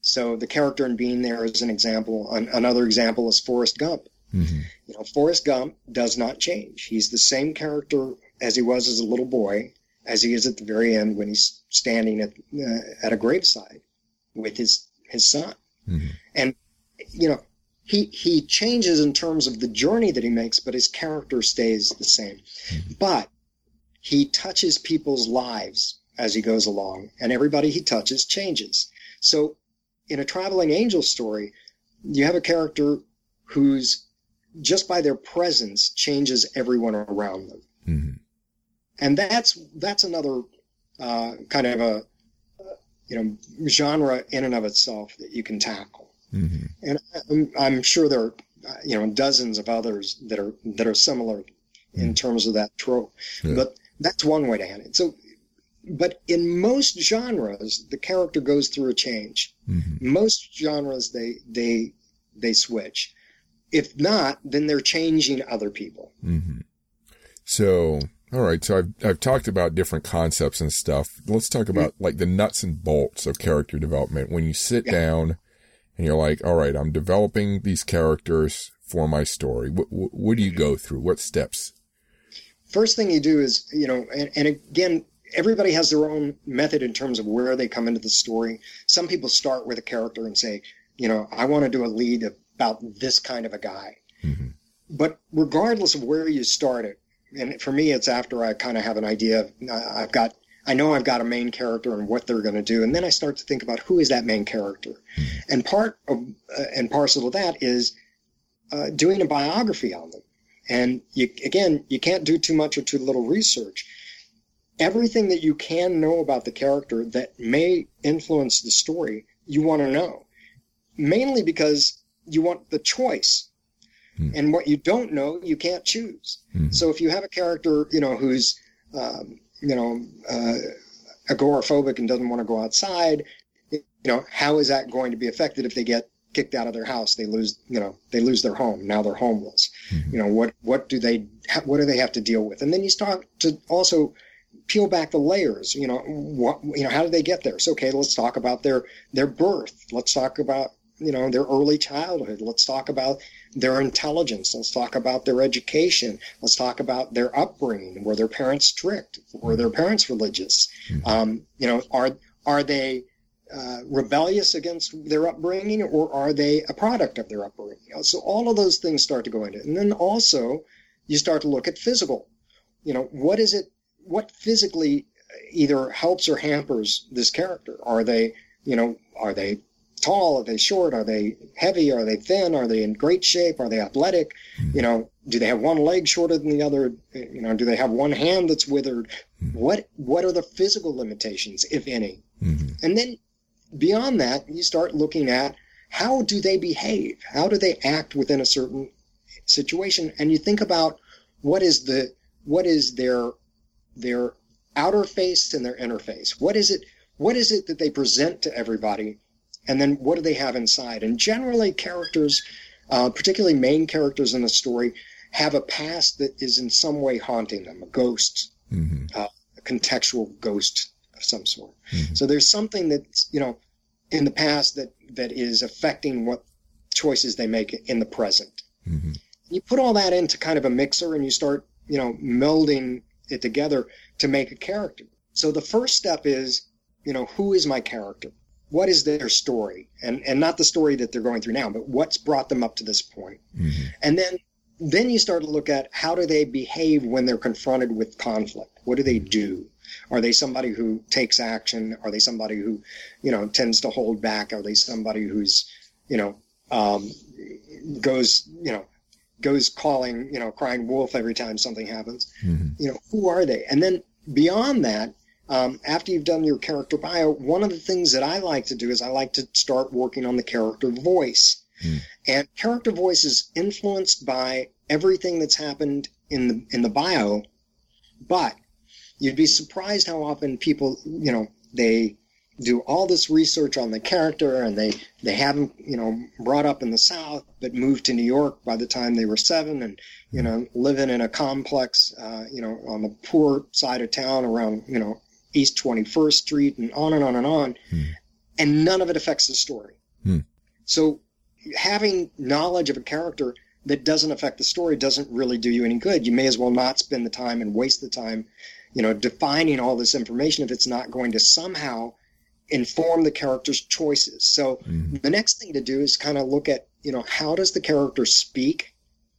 So the character in Being There is an example. An, another example is Forrest Gump. Mm-hmm. You know, Forrest Gump does not change. He's the same character as he was as a little boy, as he is at the very end when he's standing at uh, at a graveside with his his son. Mm-hmm. And you know, he he changes in terms of the journey that he makes, but his character stays the same. Mm-hmm. But he touches people's lives as he goes along, and everybody he touches changes. So, in a traveling angel story, you have a character who's just by their presence changes everyone around them, mm-hmm. And that's that's another uh, kind of a you know genre in and of itself that you can tackle. Mm-hmm. And I'm, I'm, sure there are, you know, dozens of others that are that are similar mm-hmm. in terms of that trope. Yeah. But that's one way to handle it. So, but in most genres, the character goes through a change. Mm-hmm. Most genres, they they they switch. If not, then they're changing other people. Mm-hmm. So, all right. So I've I've talked about different concepts and stuff. Let's talk about mm-hmm. like the nuts and bolts of character development. When you sit yeah. down and you're like, all right, I'm developing these characters for my story. What, what, what do you go through? What steps? First thing you do is, you know, and, and again, everybody has their own method in terms of where they come into the story. Some people start with a character and say, you know, I want to do a lead about this kind of a guy. Mm-hmm. But regardless of where you start it, and for me, it's after I kind of have an idea. Of, I've got I know I've got a main character and what they're going to do, and then I start to think about who is that main character, mm-hmm. and part of uh, and parcel of that is uh, doing a biography on them. And you, again, you can't do too much or too little research. Everything that you can know about the character that may influence the story, you want to know, mainly because you want the choice. Mm-hmm. And what you don't know, you can't choose. Mm-hmm. So if you have a character, you know, who's um, you know, uh, agoraphobic and doesn't want to go outside, you know, how is that going to be affected if they get kicked out of their house? They lose, you know, they lose their home. Now they're homeless. Mm-hmm. You know, what, what do they, what do they have to deal with? And then you start to also peel back the layers. You know, what, you know, how did they get there? So, okay, let's talk about their, their birth. Let's talk about, you know, their early childhood. Let's talk about their intelligence. Let's talk about their education. Let's talk about their upbringing. Were their parents strict? Were their parents religious? Mm-hmm. Um, you know, are are they uh, rebellious against their upbringing, or are they a product of their upbringing? So all of those things start to go into it, and then also you start to look at physical. You know, what is it? What physically either helps or hampers this character? Are they, you know, are they tall? Are they short? Are they heavy? Are they thin? Are they in great shape? Are they athletic? Mm-hmm. You know, do they have one leg shorter than the other? You know, do they have one hand that's withered? Mm-hmm. What What are the physical limitations, if any? Mm-hmm. And then beyond that, you start looking at how do they behave? How do they act within a certain situation? And you think about what is the what is their their outer face and their inner face? What is it? What is it that they present to everybody and then what do they have inside? And generally, characters, uh, particularly main characters in a story, have a past that is in some way haunting them, a ghost, mm-hmm. uh, a contextual ghost of some sort. Mm-hmm. So there's something that's you know in the past that that is affecting what choices they make in the present. Mm-hmm. You put all that into kind of a mixer, and you start you know melding it together to make a character. So the first step is you know who is my character what is their story? And and not the story that they're going through now but what's brought them up to this point? Mm-hmm. and then then you start to look at how do they behave when they're confronted with conflict? What do they do? Are they somebody who takes action? Are they somebody who you know tends to hold back? Are they somebody who's you know um, goes you know goes calling you know crying wolf every time something happens? Mm-hmm. you know who are they? And then beyond that um, after you've done your character bio, one of the things that I like to do is I like to start working on the character voice. Mm. And character voice is influenced by everything that's happened in the in the bio, but you'd be surprised how often people, you know, they do all this research on the character and they they haven't you know brought up in the south but moved to new york by the time they were seven and you know living in a complex uh, you know on the poor side of town around you know east 21st street and on and on and on hmm. and none of it affects the story hmm. so having knowledge of a character that doesn't affect the story doesn't really do you any good you may as well not spend the time and waste the time you know defining all this information if it's not going to somehow inform the character's choices. So mm-hmm. the next thing to do is kind of look at, you know, how does the character speak?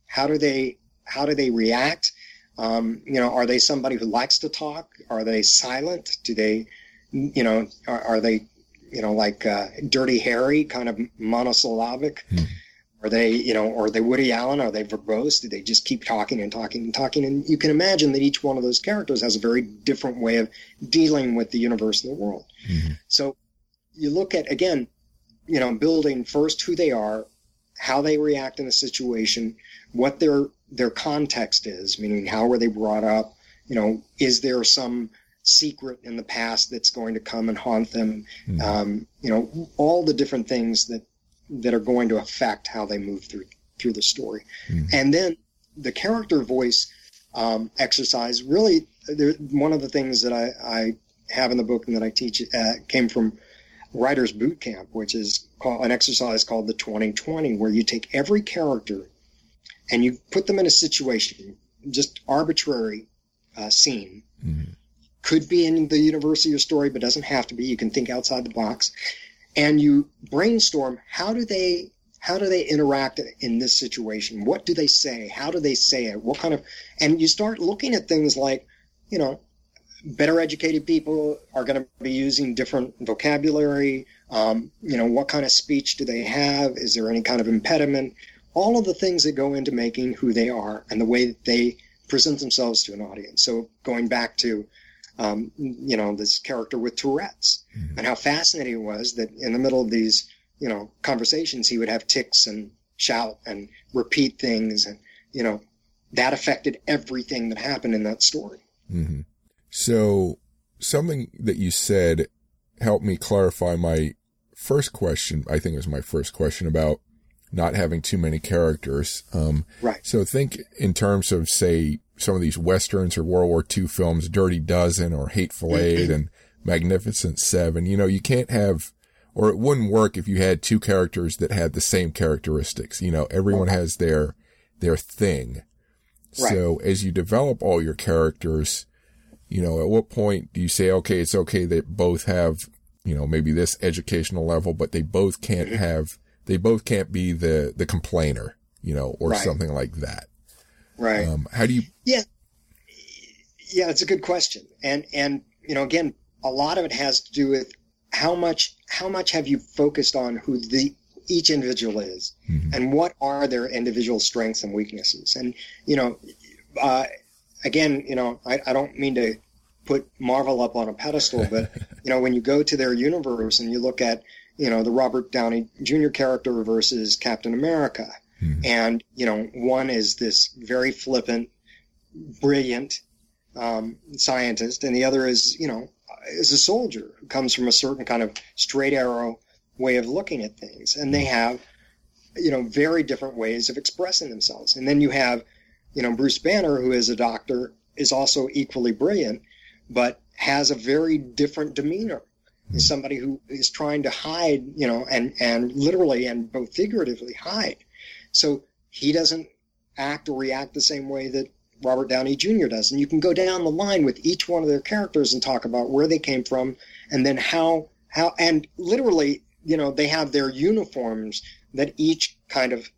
How do they how do they react? Um, you know, are they somebody who likes to talk? Are they silent? Do they, you know, are, are they, you know, like uh, Dirty Harry, kind of monosyllabic? Mm-hmm. Are they, you know, are they Woody Allen? Are they verbose? Do they just keep talking and talking and talking? And you can imagine that each one of those characters has a very different way of dealing with the universe and the world. Mm-hmm. So you look at, again, you know, building first who they are, how they react in a situation, what their their context is, meaning how were they brought up, you know, is there some secret in the past that's going to come and haunt them, mm-hmm. um, you know, all the different things that that are going to affect how they move through through the story. Mm-hmm. And then the character voice um, exercise really one of the things that I, I, have in the book and that I teach uh, came from writers boot camp which is called, an exercise called the 2020 where you take every character and you put them in a situation just arbitrary uh, scene. Mm-hmm. could be in the universe of your story but doesn't have to be. You can think outside the box. And you brainstorm how do they how do they interact in this situation? What do they say? How do they say it? What kind of and you start looking at things like you know better educated people are going to be using different vocabulary. Um, you know what kind of speech do they have? Is there any kind of impediment all of the things that go into making who they are and the way that they present themselves to an audience so going back to um, you know, this character with Tourette's, mm-hmm. and how fascinating it was that in the middle of these, you know, conversations, he would have tics and shout and repeat things, and you know, that affected everything that happened in that story. Mm-hmm. So, something that you said helped me clarify my first question. I think it was my first question about not having too many characters. Um, right. So think in terms of say some of these westerns or World War II films, Dirty Dozen or Hateful Eight and Magnificent Seven. You know, you can't have, or it wouldn't work if you had two characters that had the same characteristics. You know, everyone has their, their thing. Right. So as you develop all your characters, you know, at what point do you say, okay, it's okay that both have, you know, maybe this educational level, but they both can't mm-hmm. have, they both can't be the, the complainer, you know, or right. something like that. Right. Um, how do you? Yeah. Yeah, it's a good question, and and you know, again, a lot of it has to do with how much how much have you focused on who the each individual is, mm-hmm. and what are their individual strengths and weaknesses, and you know, uh, again, you know, I, I don't mean to put Marvel up on a pedestal, but you know, when you go to their universe and you look at you know the Robert Downey Jr. character versus Captain America, Mm-hmm. And, you know, one is this very flippant, brilliant um, scientist, and the other is, you know, is a soldier who comes from a certain kind of straight arrow way of looking at things. And they have, you know, very different ways of expressing themselves. And then you have, you know, Bruce Banner, who is a doctor, is also equally brilliant, but has a very different demeanor. Mm-hmm. Somebody who is trying to hide, you know, and, and literally and both figuratively hide so he doesn't act or react the same way that Robert Downey Jr. does. And you can go down the line with each one of their characters and talk about where they came from and then how how and literally, you know, they have their uniforms that each kind of,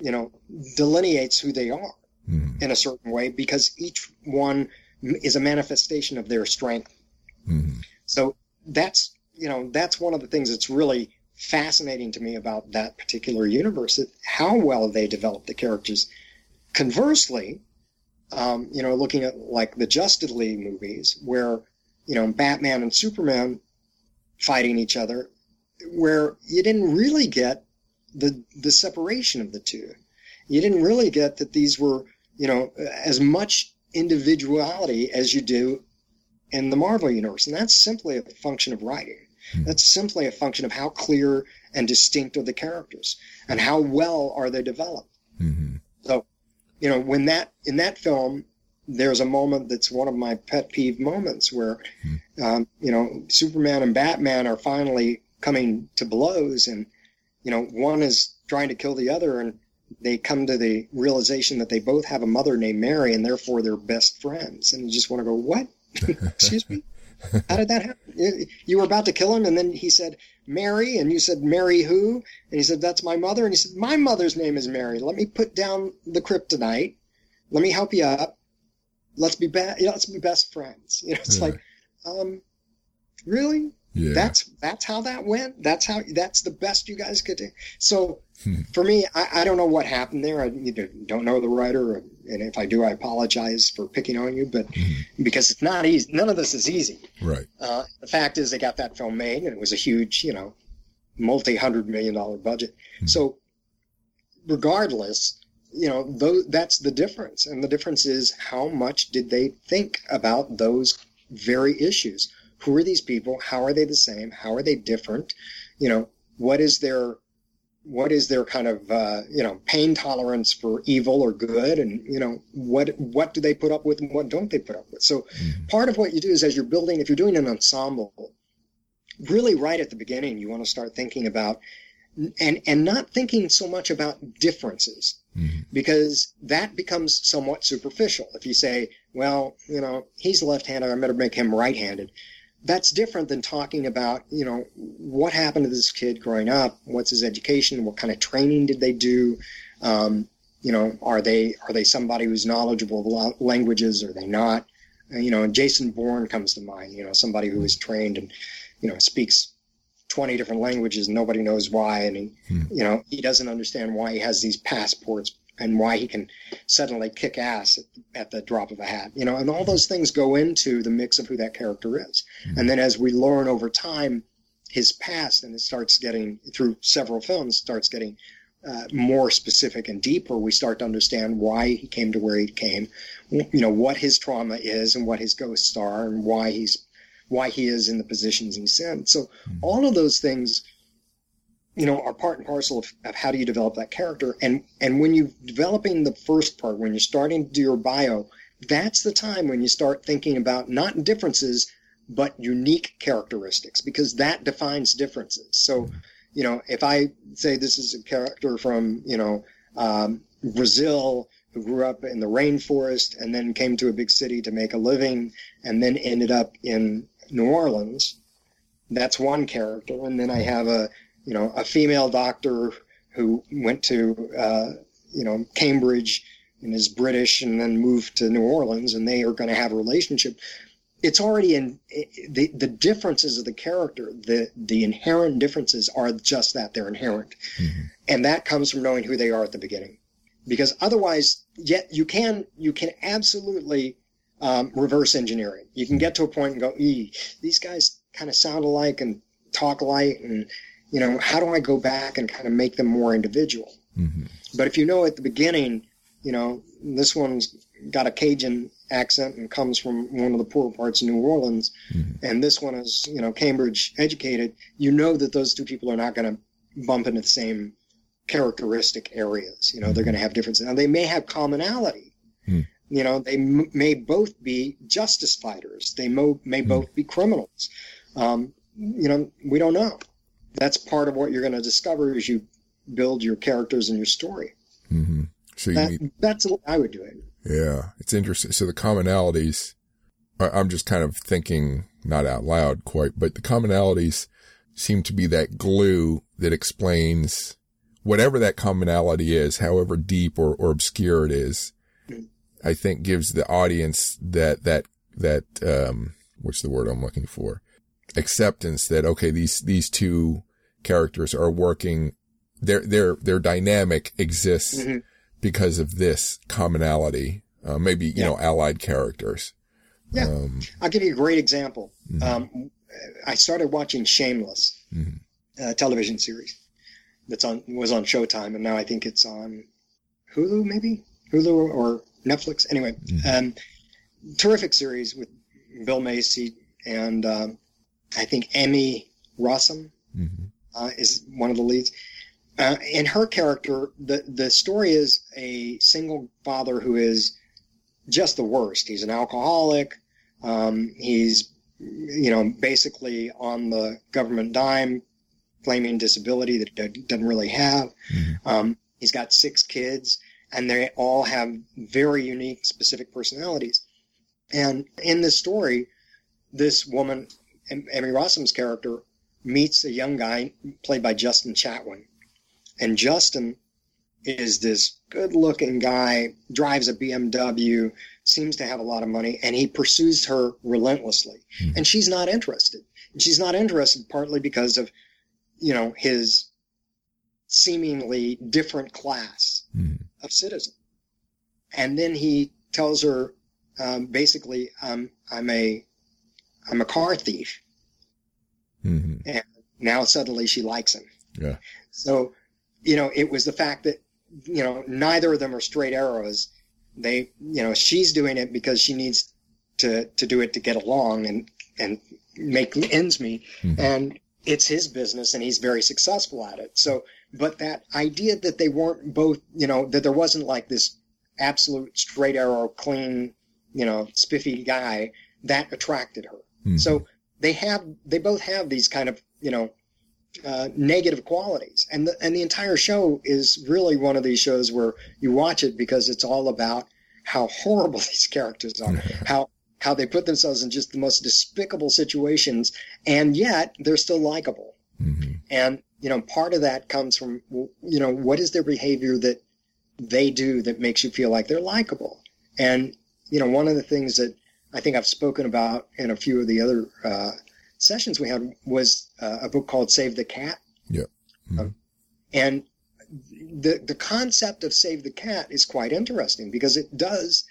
you know, delineates who they are mm. in a certain way because each one is a manifestation of their strength. Mm. So that's, you know, that's one of the things that's really fascinating to me about that particular universe, how well they developed the characters. Conversely, um, you know, looking at like the Justice League movies, where you know Batman and Superman fighting each other, where you didn't really get the the separation of the two. You didn't really get that these were, you know, as much individuality as you do in the Marvel universe, and that's simply a function of writing. Mm-hmm. That's simply a function of how clear and distinct are the characters, and how well are they developed. Mm-hmm. So, you know, when that in that film, there's a moment that's one of my pet peeve moments where, mm-hmm. um, you know, Superman and Batman are finally coming to blows, and you know, one is trying to kill the other, and they come to the realization that they both have a mother named Mary, and therefore they're best friends. And you just want to go, what? Excuse me? How did that happen? You were about to kill him, and then he said, Mary, and you said, Mary who? And he said, That's my mother. And he said, My mother's name is Mary. Let me put down the kryptonite. Let me help you up. Let's be be- let's be best friends. You know, it's yeah. like, um, really? Yeah. That's that's how that went. That's how that's the best you guys could do. So hmm. for me, I, I, don't know what happened there. I don't know the writer, and if I do, I apologize for picking on you. But hmm. because it's not easy, none of this is easy. Right. Uh, the fact is, they got that film made, and it was a huge, you know, multi-hundred million dollar budget. Hmm. So regardless, you know, those, that's the difference, and the difference is how much did they think about those very issues who are these people? How are they the same? How are they different? You know, what is their what is their kind of uh, you know pain tolerance for evil or good and you know what what do they put up with and what don't they put up with so mm-hmm. part of what you do is as you're building if you're doing an ensemble really right at the beginning you want to start thinking about and and not thinking so much about differences mm-hmm. because that becomes somewhat superficial if you say well you know he's left-handed i better make him right-handed that's different than talking about, you know, what happened to this kid growing up? What's his education? What kind of training did they do? Um, you know, are they are they somebody who's knowledgeable of languages? Are they not? Uh, you know, and Jason Bourne comes to mind. You know, somebody who is trained and you know speaks twenty different languages. And nobody knows why, and he, hmm. you know, he doesn't understand why he has these passports and why he can suddenly kick ass at, at, the drop of a hat. You know, and all those things go into the mix of who that character is. Mm-hmm. And then as we learn over time his past, and it starts getting through several films, starts getting uh, more specific and deeper, we start to understand why he came to where he came, you know, what his trauma is and what his ghosts are and why he's why he is in the positions he's in. So mm-hmm. all of those things you know, are part and parcel of, of, how do you develop that character. And and when you're developing the first part, when you're starting to do your bio, that's the time when you start thinking about not differences, but unique characteristics, because that defines differences. So, you know, if I say this is a character from, you know, um, Brazil who grew up in the rainforest and then came to a big city to make a living and then ended up in New Orleans, that's one character. And then I have a you know, a female doctor who went to, uh, you know, Cambridge and is British and then moved to New Orleans and they are going to have a relationship. It's already in the, the differences of the character, the, the inherent differences are just that they're inherent. Mm-hmm. And that comes from knowing who they are at the beginning. Because otherwise, yet you can, you can absolutely, um, reverse engineering. You can get to a point and go, these guys kind of sound alike and talk alike and, you know, how do I go back and kind of make them more individual? Mm-hmm. But if you know at the beginning, you know, this one's got a Cajun accent and comes from one of the poor parts of New Orleans, mm-hmm. and this one is, you know, Cambridge educated, you know that those two people are not going to bump into the same characteristic areas. You know, mm-hmm. they're going to have differences. Now, they may have commonality. Mm. You know, they m- may both be justice fighters. They mo- may mm. both be criminals. Um, you know, we don't know that's part of what you're going to discover as you build your characters and your story. Mm-hmm. So that, mean, that's what I would do it. Yeah, it's interesting. So the commonalities, I'm just kind of thinking not out loud quite, but the commonalities seem to be that glue that explains whatever that commonality is, however deep or, or obscure it is, mm-hmm. I think gives the audience that, that, that, um, what's the word I'm looking for? Acceptance that, okay, these, these two characters are working, their, their, their dynamic exists mm-hmm. because of this commonality, uh, maybe, you yeah. know, allied characters. Yeah. Um, I'll give you a great example. Mm-hmm. Um, I started watching Shameless, mm-hmm. uh, television series. that's on was on Showtime, and now I think it's on Hulu, maybe Hulu or Netflix. Anyway, mm-hmm. um, terrific series with Bill Macy and um, I think Emmy Rossum mm-hmm. uh, is one of the leads. Uh, and her character, the the story is a single father who is just the worst. He's an alcoholic. Um, he's you know basically on the government dime, claiming disability that he doesn't really have. Mm-hmm. Um, he's got six kids, and they all have very unique, specific personalities. And in this story, this woman, Emmy Rossum's character, meets a young guy played by Justin Chatwin. And Justin is this good looking guy, drives a BMW, seems to have a lot of money, and he pursues her relentlessly. Mm-hmm. And she's not interested. And she's not interested partly because of, you know, his seemingly different class mm-hmm. of citizen. And then he tells her, um, basically, um, I'm a I'm a car thief. Mm-hmm. And now suddenly she likes him. Yeah. So, you know, it was the fact that, you know, neither of them are straight arrows. They, you know, she's doing it because she needs to, to do it to get along and, and make ends meet. Mm-hmm. And it's his business and he's very successful at it. So, but that idea that they weren't both, you know, that there wasn't like this absolute straight arrow, clean, you know, spiffy guy that attracted her. Mm-hmm. So they have, they both have these kind of, you know, uh, negative qualities. And the, and the entire show is really one of these shows where you watch it because it's all about how horrible these characters are, how, how they put themselves in just the most despicable situations. And yet they're still likable. Mm-hmm. And, you know, part of that comes from, you know, what is their behavior that they do that makes you feel like they're likable? And, you know, one of the things that I think I've spoken about in a few of the other uh, sessions we had was uh, a book called Save the Cat. Yeah. Mm-hmm. Uh, and the the concept of Save the Cat is quite interesting because it does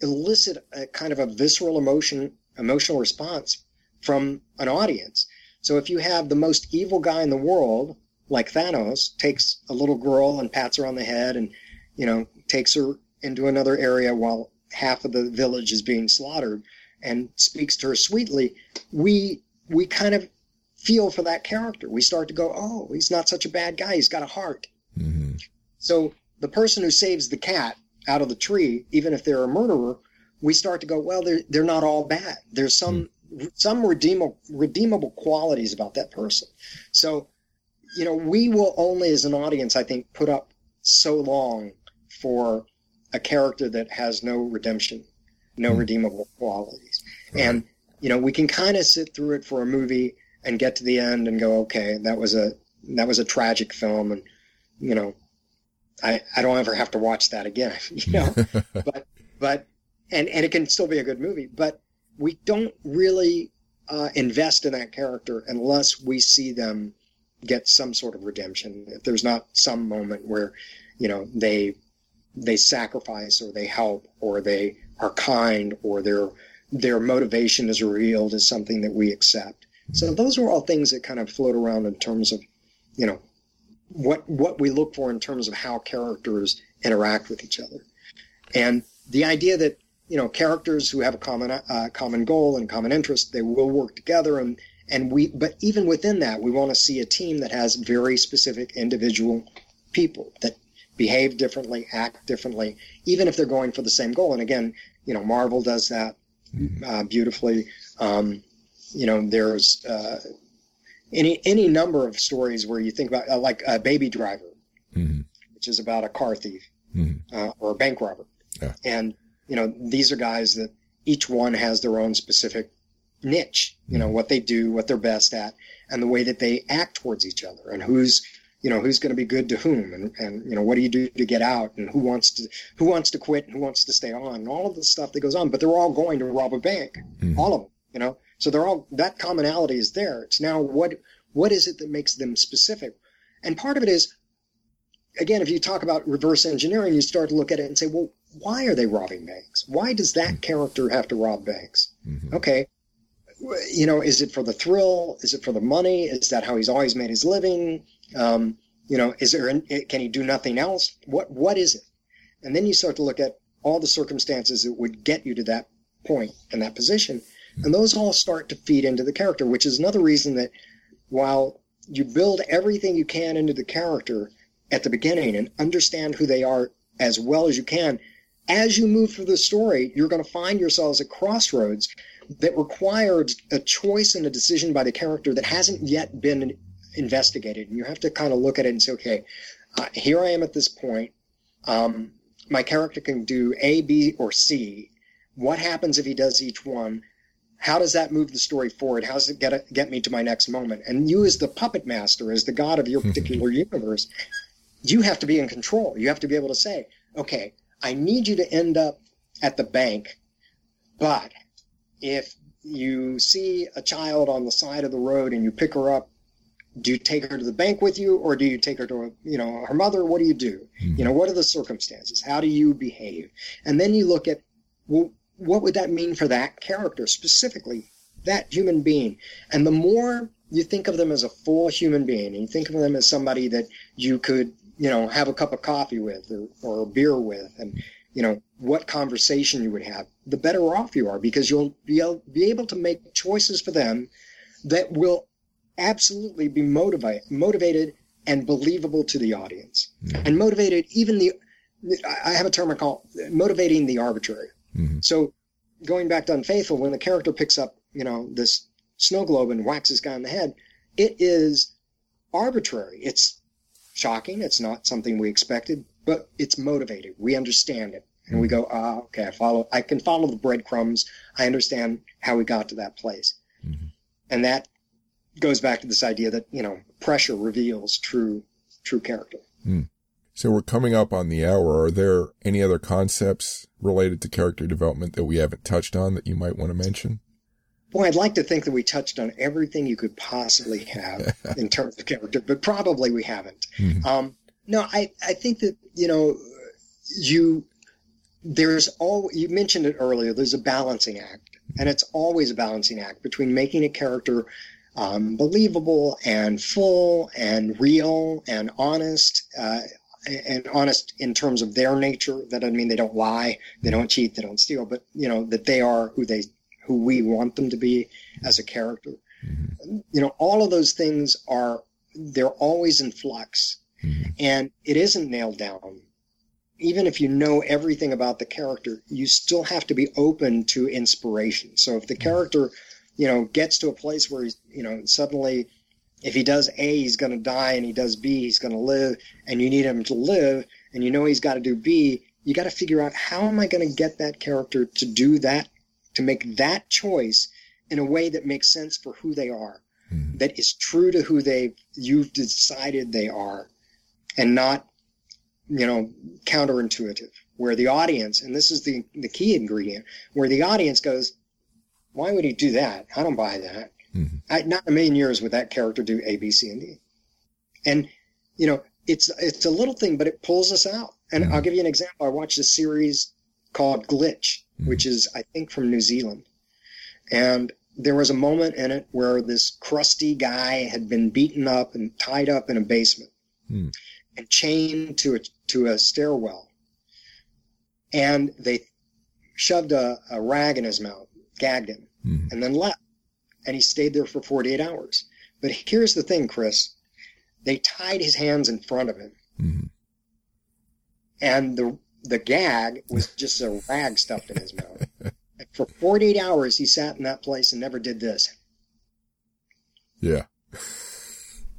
elicit a kind of a visceral emotion emotional response from an audience. So if you have the most evil guy in the world, like Thanos, takes a little girl and pats her on the head and you know takes her into another area while half of the village is being slaughtered and speaks to her sweetly, we we kind of feel for that character. We start to go, oh, he's not such a bad guy. He's got a heart. Mm-hmm. So the person who saves the cat out of the tree, even if they're a murderer, we start to go, well, they're they're not all bad. There's some mm-hmm. some redeemable redeemable qualities about that person. So, you know, we will only, as an audience, I think, put up so long for a character that has no redemption, no mm. redeemable qualities. Right. And, you know, we can kind of sit through it for a movie and get to the end and go, okay, that was a, that was a tragic film. And, you know, I, I don't ever have to watch that again, you know, but, but, and, and it can still be a good movie, but we don't really uh, invest in that character unless we see them get some sort of redemption. If there's not some moment where, you know, they they sacrifice or they help or they are kind or their their motivation is revealed as something that we accept. So those are all things that kind of float around in terms of, you know, what what we look for in terms of how characters interact with each other, and the idea that you know characters who have a common uh, common goal and common interest they will work together and and we but even within that we want to see a team that has very specific individual people that behave differently, act differently, even if they're going for the same goal. And again, you know, Marvel does that uh, beautifully. Um, you know, there's uh, any any number of stories where you think about uh, like a Baby Driver, mm-hmm. which is about a car thief mm-hmm. Uh, or a bank robber, yeah. and you know, these are guys that each one has their own specific niche. You know, mm-hmm. what they do, what they're best at, and the way that they act towards each other, and who's you know who's going to be good to whom and, and you know what do you do to get out and who wants to who wants to quit and who wants to stay on and all of the stuff that goes on but they're all going to rob a bank mm-hmm. all of them you know so they're all that commonality is there it's now what what is it that makes them specific and part of it is again if you talk about reverse engineering you start to look at it and say well why are they robbing banks why does that mm-hmm. character have to rob banks mm-hmm. okay you know, is it for the thrill? Is it for the money? Is that how he's always made his living? Um, You know, is there, can he do nothing else? What, what is it? And then you start to look at all the circumstances that would get you to that point and that position. And those all start to feed into the character, which is another reason that while you build everything you can into the character at the beginning and understand who they are as well as you can, as you move through the story, you're going to find yourselves at crossroads that requires a choice and a decision by the character that hasn't yet been investigated. And you have to kind of look at it and say, okay, uh, here I am at this point. Um, my character can do A, B, or C. What happens if he does each one? How does that move the story forward? How does it get get me to my next moment? And you, as the puppet master, as the god of your particular universe, you have to be in control. You have to be able to say, okay, I need you to end up at the bank, but if you see a child on the side of the road and you pick her up do you take her to the bank with you or do you take her to you know her mother? What do you do? Mm-hmm. you know what are the circumstances? How do you behave? And then you look at well what would that mean for that character specifically that human being? And the more you think of them as a full human being and you think of them as somebody that you could you know have a cup of coffee with or, or a beer with and you know what conversation you would have the better off you are because you'll be able, be able to make choices for them that will absolutely be motivated, motivated and believable to the audience, mm-hmm. and motivated even the. I have a term I call motivating the arbitrary. Mm-hmm. So, going back to Unfaithful, when the character picks up, you know, this snow globe and whacks this guy in the head, it is arbitrary. It's shocking. It's not something we expected, but it's motivated. We understand it. And we mm-hmm. go, ah, okay, I follow, I can follow the breadcrumbs. I understand how we got to that place. Mm-hmm. And that goes back to this idea that you know pressure reveals true true character. Mm. So we're coming up on the hour. Are there any other concepts related to character development that we haven't touched on that you might want to mention? Boy, I'd like to think that we touched on everything you could possibly have in terms of character, but probably we haven't. Mm-hmm. Um, no, I, I think that, you know, you, there's all, you mentioned it earlier, there's a balancing act. And it's always a balancing act between making a character um, believable and full and real and honest. Uh, and honest in terms of their nature. That doesn't mean they don't lie, they don't cheat, they don't steal, but you know that they are who they who we want them to be as a character. Mm-hmm. You know, all of those things are they're always in flux, mm-hmm. and it isn't nailed down. Even if you know everything about the character, you still have to be open to inspiration. So if the mm-hmm. You know, gets to a place where he's, you know, suddenly if he does A, he's going to die, and he does B, he's going to live, and you need him to live, and you know he's got to do B, you got to figure out how am I going to get that character to do that, to make that choice in a way that makes sense for who they are, mm-hmm. that is true to who they you've decided they are, and not, you know, counterintuitive. Where the audience, and this is the the key ingredient, where the audience goes, why would he do that? I don't buy that. Mm-hmm. I, not a million years would that character do A, B, C, and D. And you know, it's it's a little thing, but it pulls us out. And mm-hmm. I'll give you an example. I watched a series called Glitch, mm-hmm. which is I think from New Zealand, and there was a moment in it where this crusty guy had been beaten up and tied up in a basement mm. and chained to a to a stairwell, and they shoved a, a rag in his mouth gagged him, mm-hmm. and then left. And he stayed there for 48 hours. But here's the thing, Chris. They tied his hands in front of him. Mm-hmm. And the the gag was just a rag stuffed in his mouth. for 48 hours, he sat in that place and never did this. Yeah.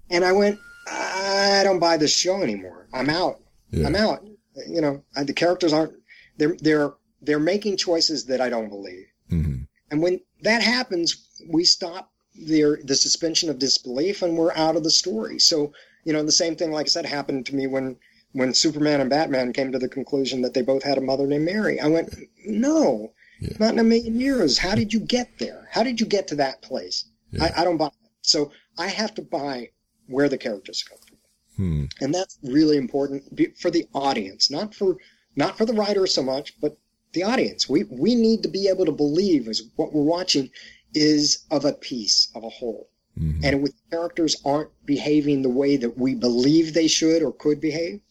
and I went, I don't buy this show anymore. I'm out. Yeah. I'm out. You know, the characters aren't. They're they're they're making choices that I don't believe. Mm-hmm. And when that happens, we stop the, the suspension of disbelief and we're out of the story. So, you know, the same thing, like I said, happened to me when, when Superman and Batman came to the conclusion that they both had a mother named Mary. I went, no, yeah. not in a million years. How did you get there? How did you get to that place? Yeah. I, I, don't buy it. So I have to buy where the characters come from. Hmm. And that's really important for the audience, not for, not for the writer so much, but the audience. We we need to be able to believe as what we're watching is of a piece of a whole. Mm-hmm. And if characters aren't behaving the way that we believe they should or could behave,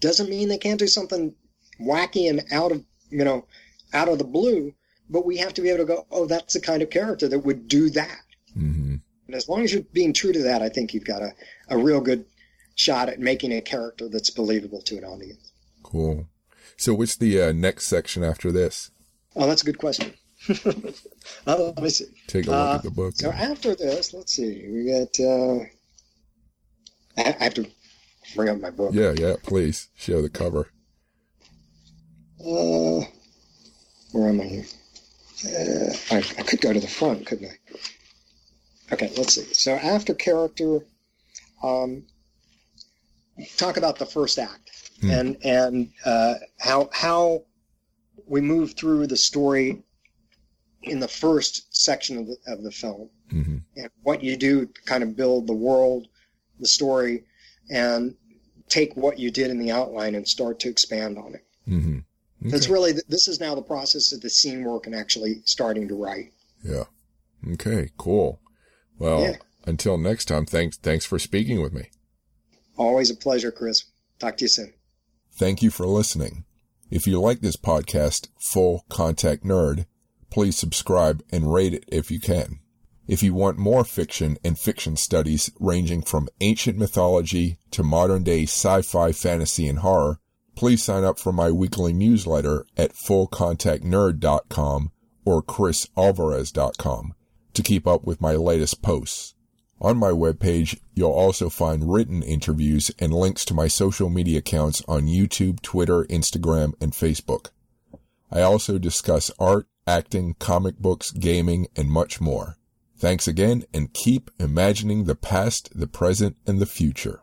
doesn't mean they can't do something wacky and out of you know out of the blue. But we have to be able to go, oh, that's the kind of character that would do that. Mm-hmm. And as long as you're being true to that, I think you've got a, a real good shot at making a character that's believable to an audience. Cool. So, what's the uh, next section after this? Oh, that's a good question. oh, let me see. Take a look uh, at the book. So after this, let's see. We got. Uh, I have to bring up my book. Yeah, yeah. Please show the cover. Uh, where am I here? Uh, I, I could go to the front, couldn't I? Okay, let's see. So after character, um, talk about the first act hmm. and and uh, how how we move through the story in the first section of the, of the film mm-hmm. and what you do to kind of build the world, the story, and take what you did in the outline and start to expand on it. Mm-hmm. Okay. It's really this is now the process of the scene work and actually starting to write. Yeah. Okay. Cool. Well, yeah. until next time, thanks thanks for speaking with me. Always a pleasure, Chris. Talk to you soon. Thank you for listening. If you like this podcast, Full Contact Nerd, please subscribe and rate it if you can. If you want more fiction and fiction studies ranging from ancient mythology to modern day sci-fi, fantasy, and horror, please sign up for my weekly newsletter at fullcontactnerd.com or chrisalvarez.com to keep up with my latest posts. On my webpage, you'll also find written interviews and links to my social media accounts on YouTube, Twitter, Instagram, and Facebook. I also discuss art, acting, comic books, gaming, and much more. Thanks again and keep imagining the past, the present, and the future.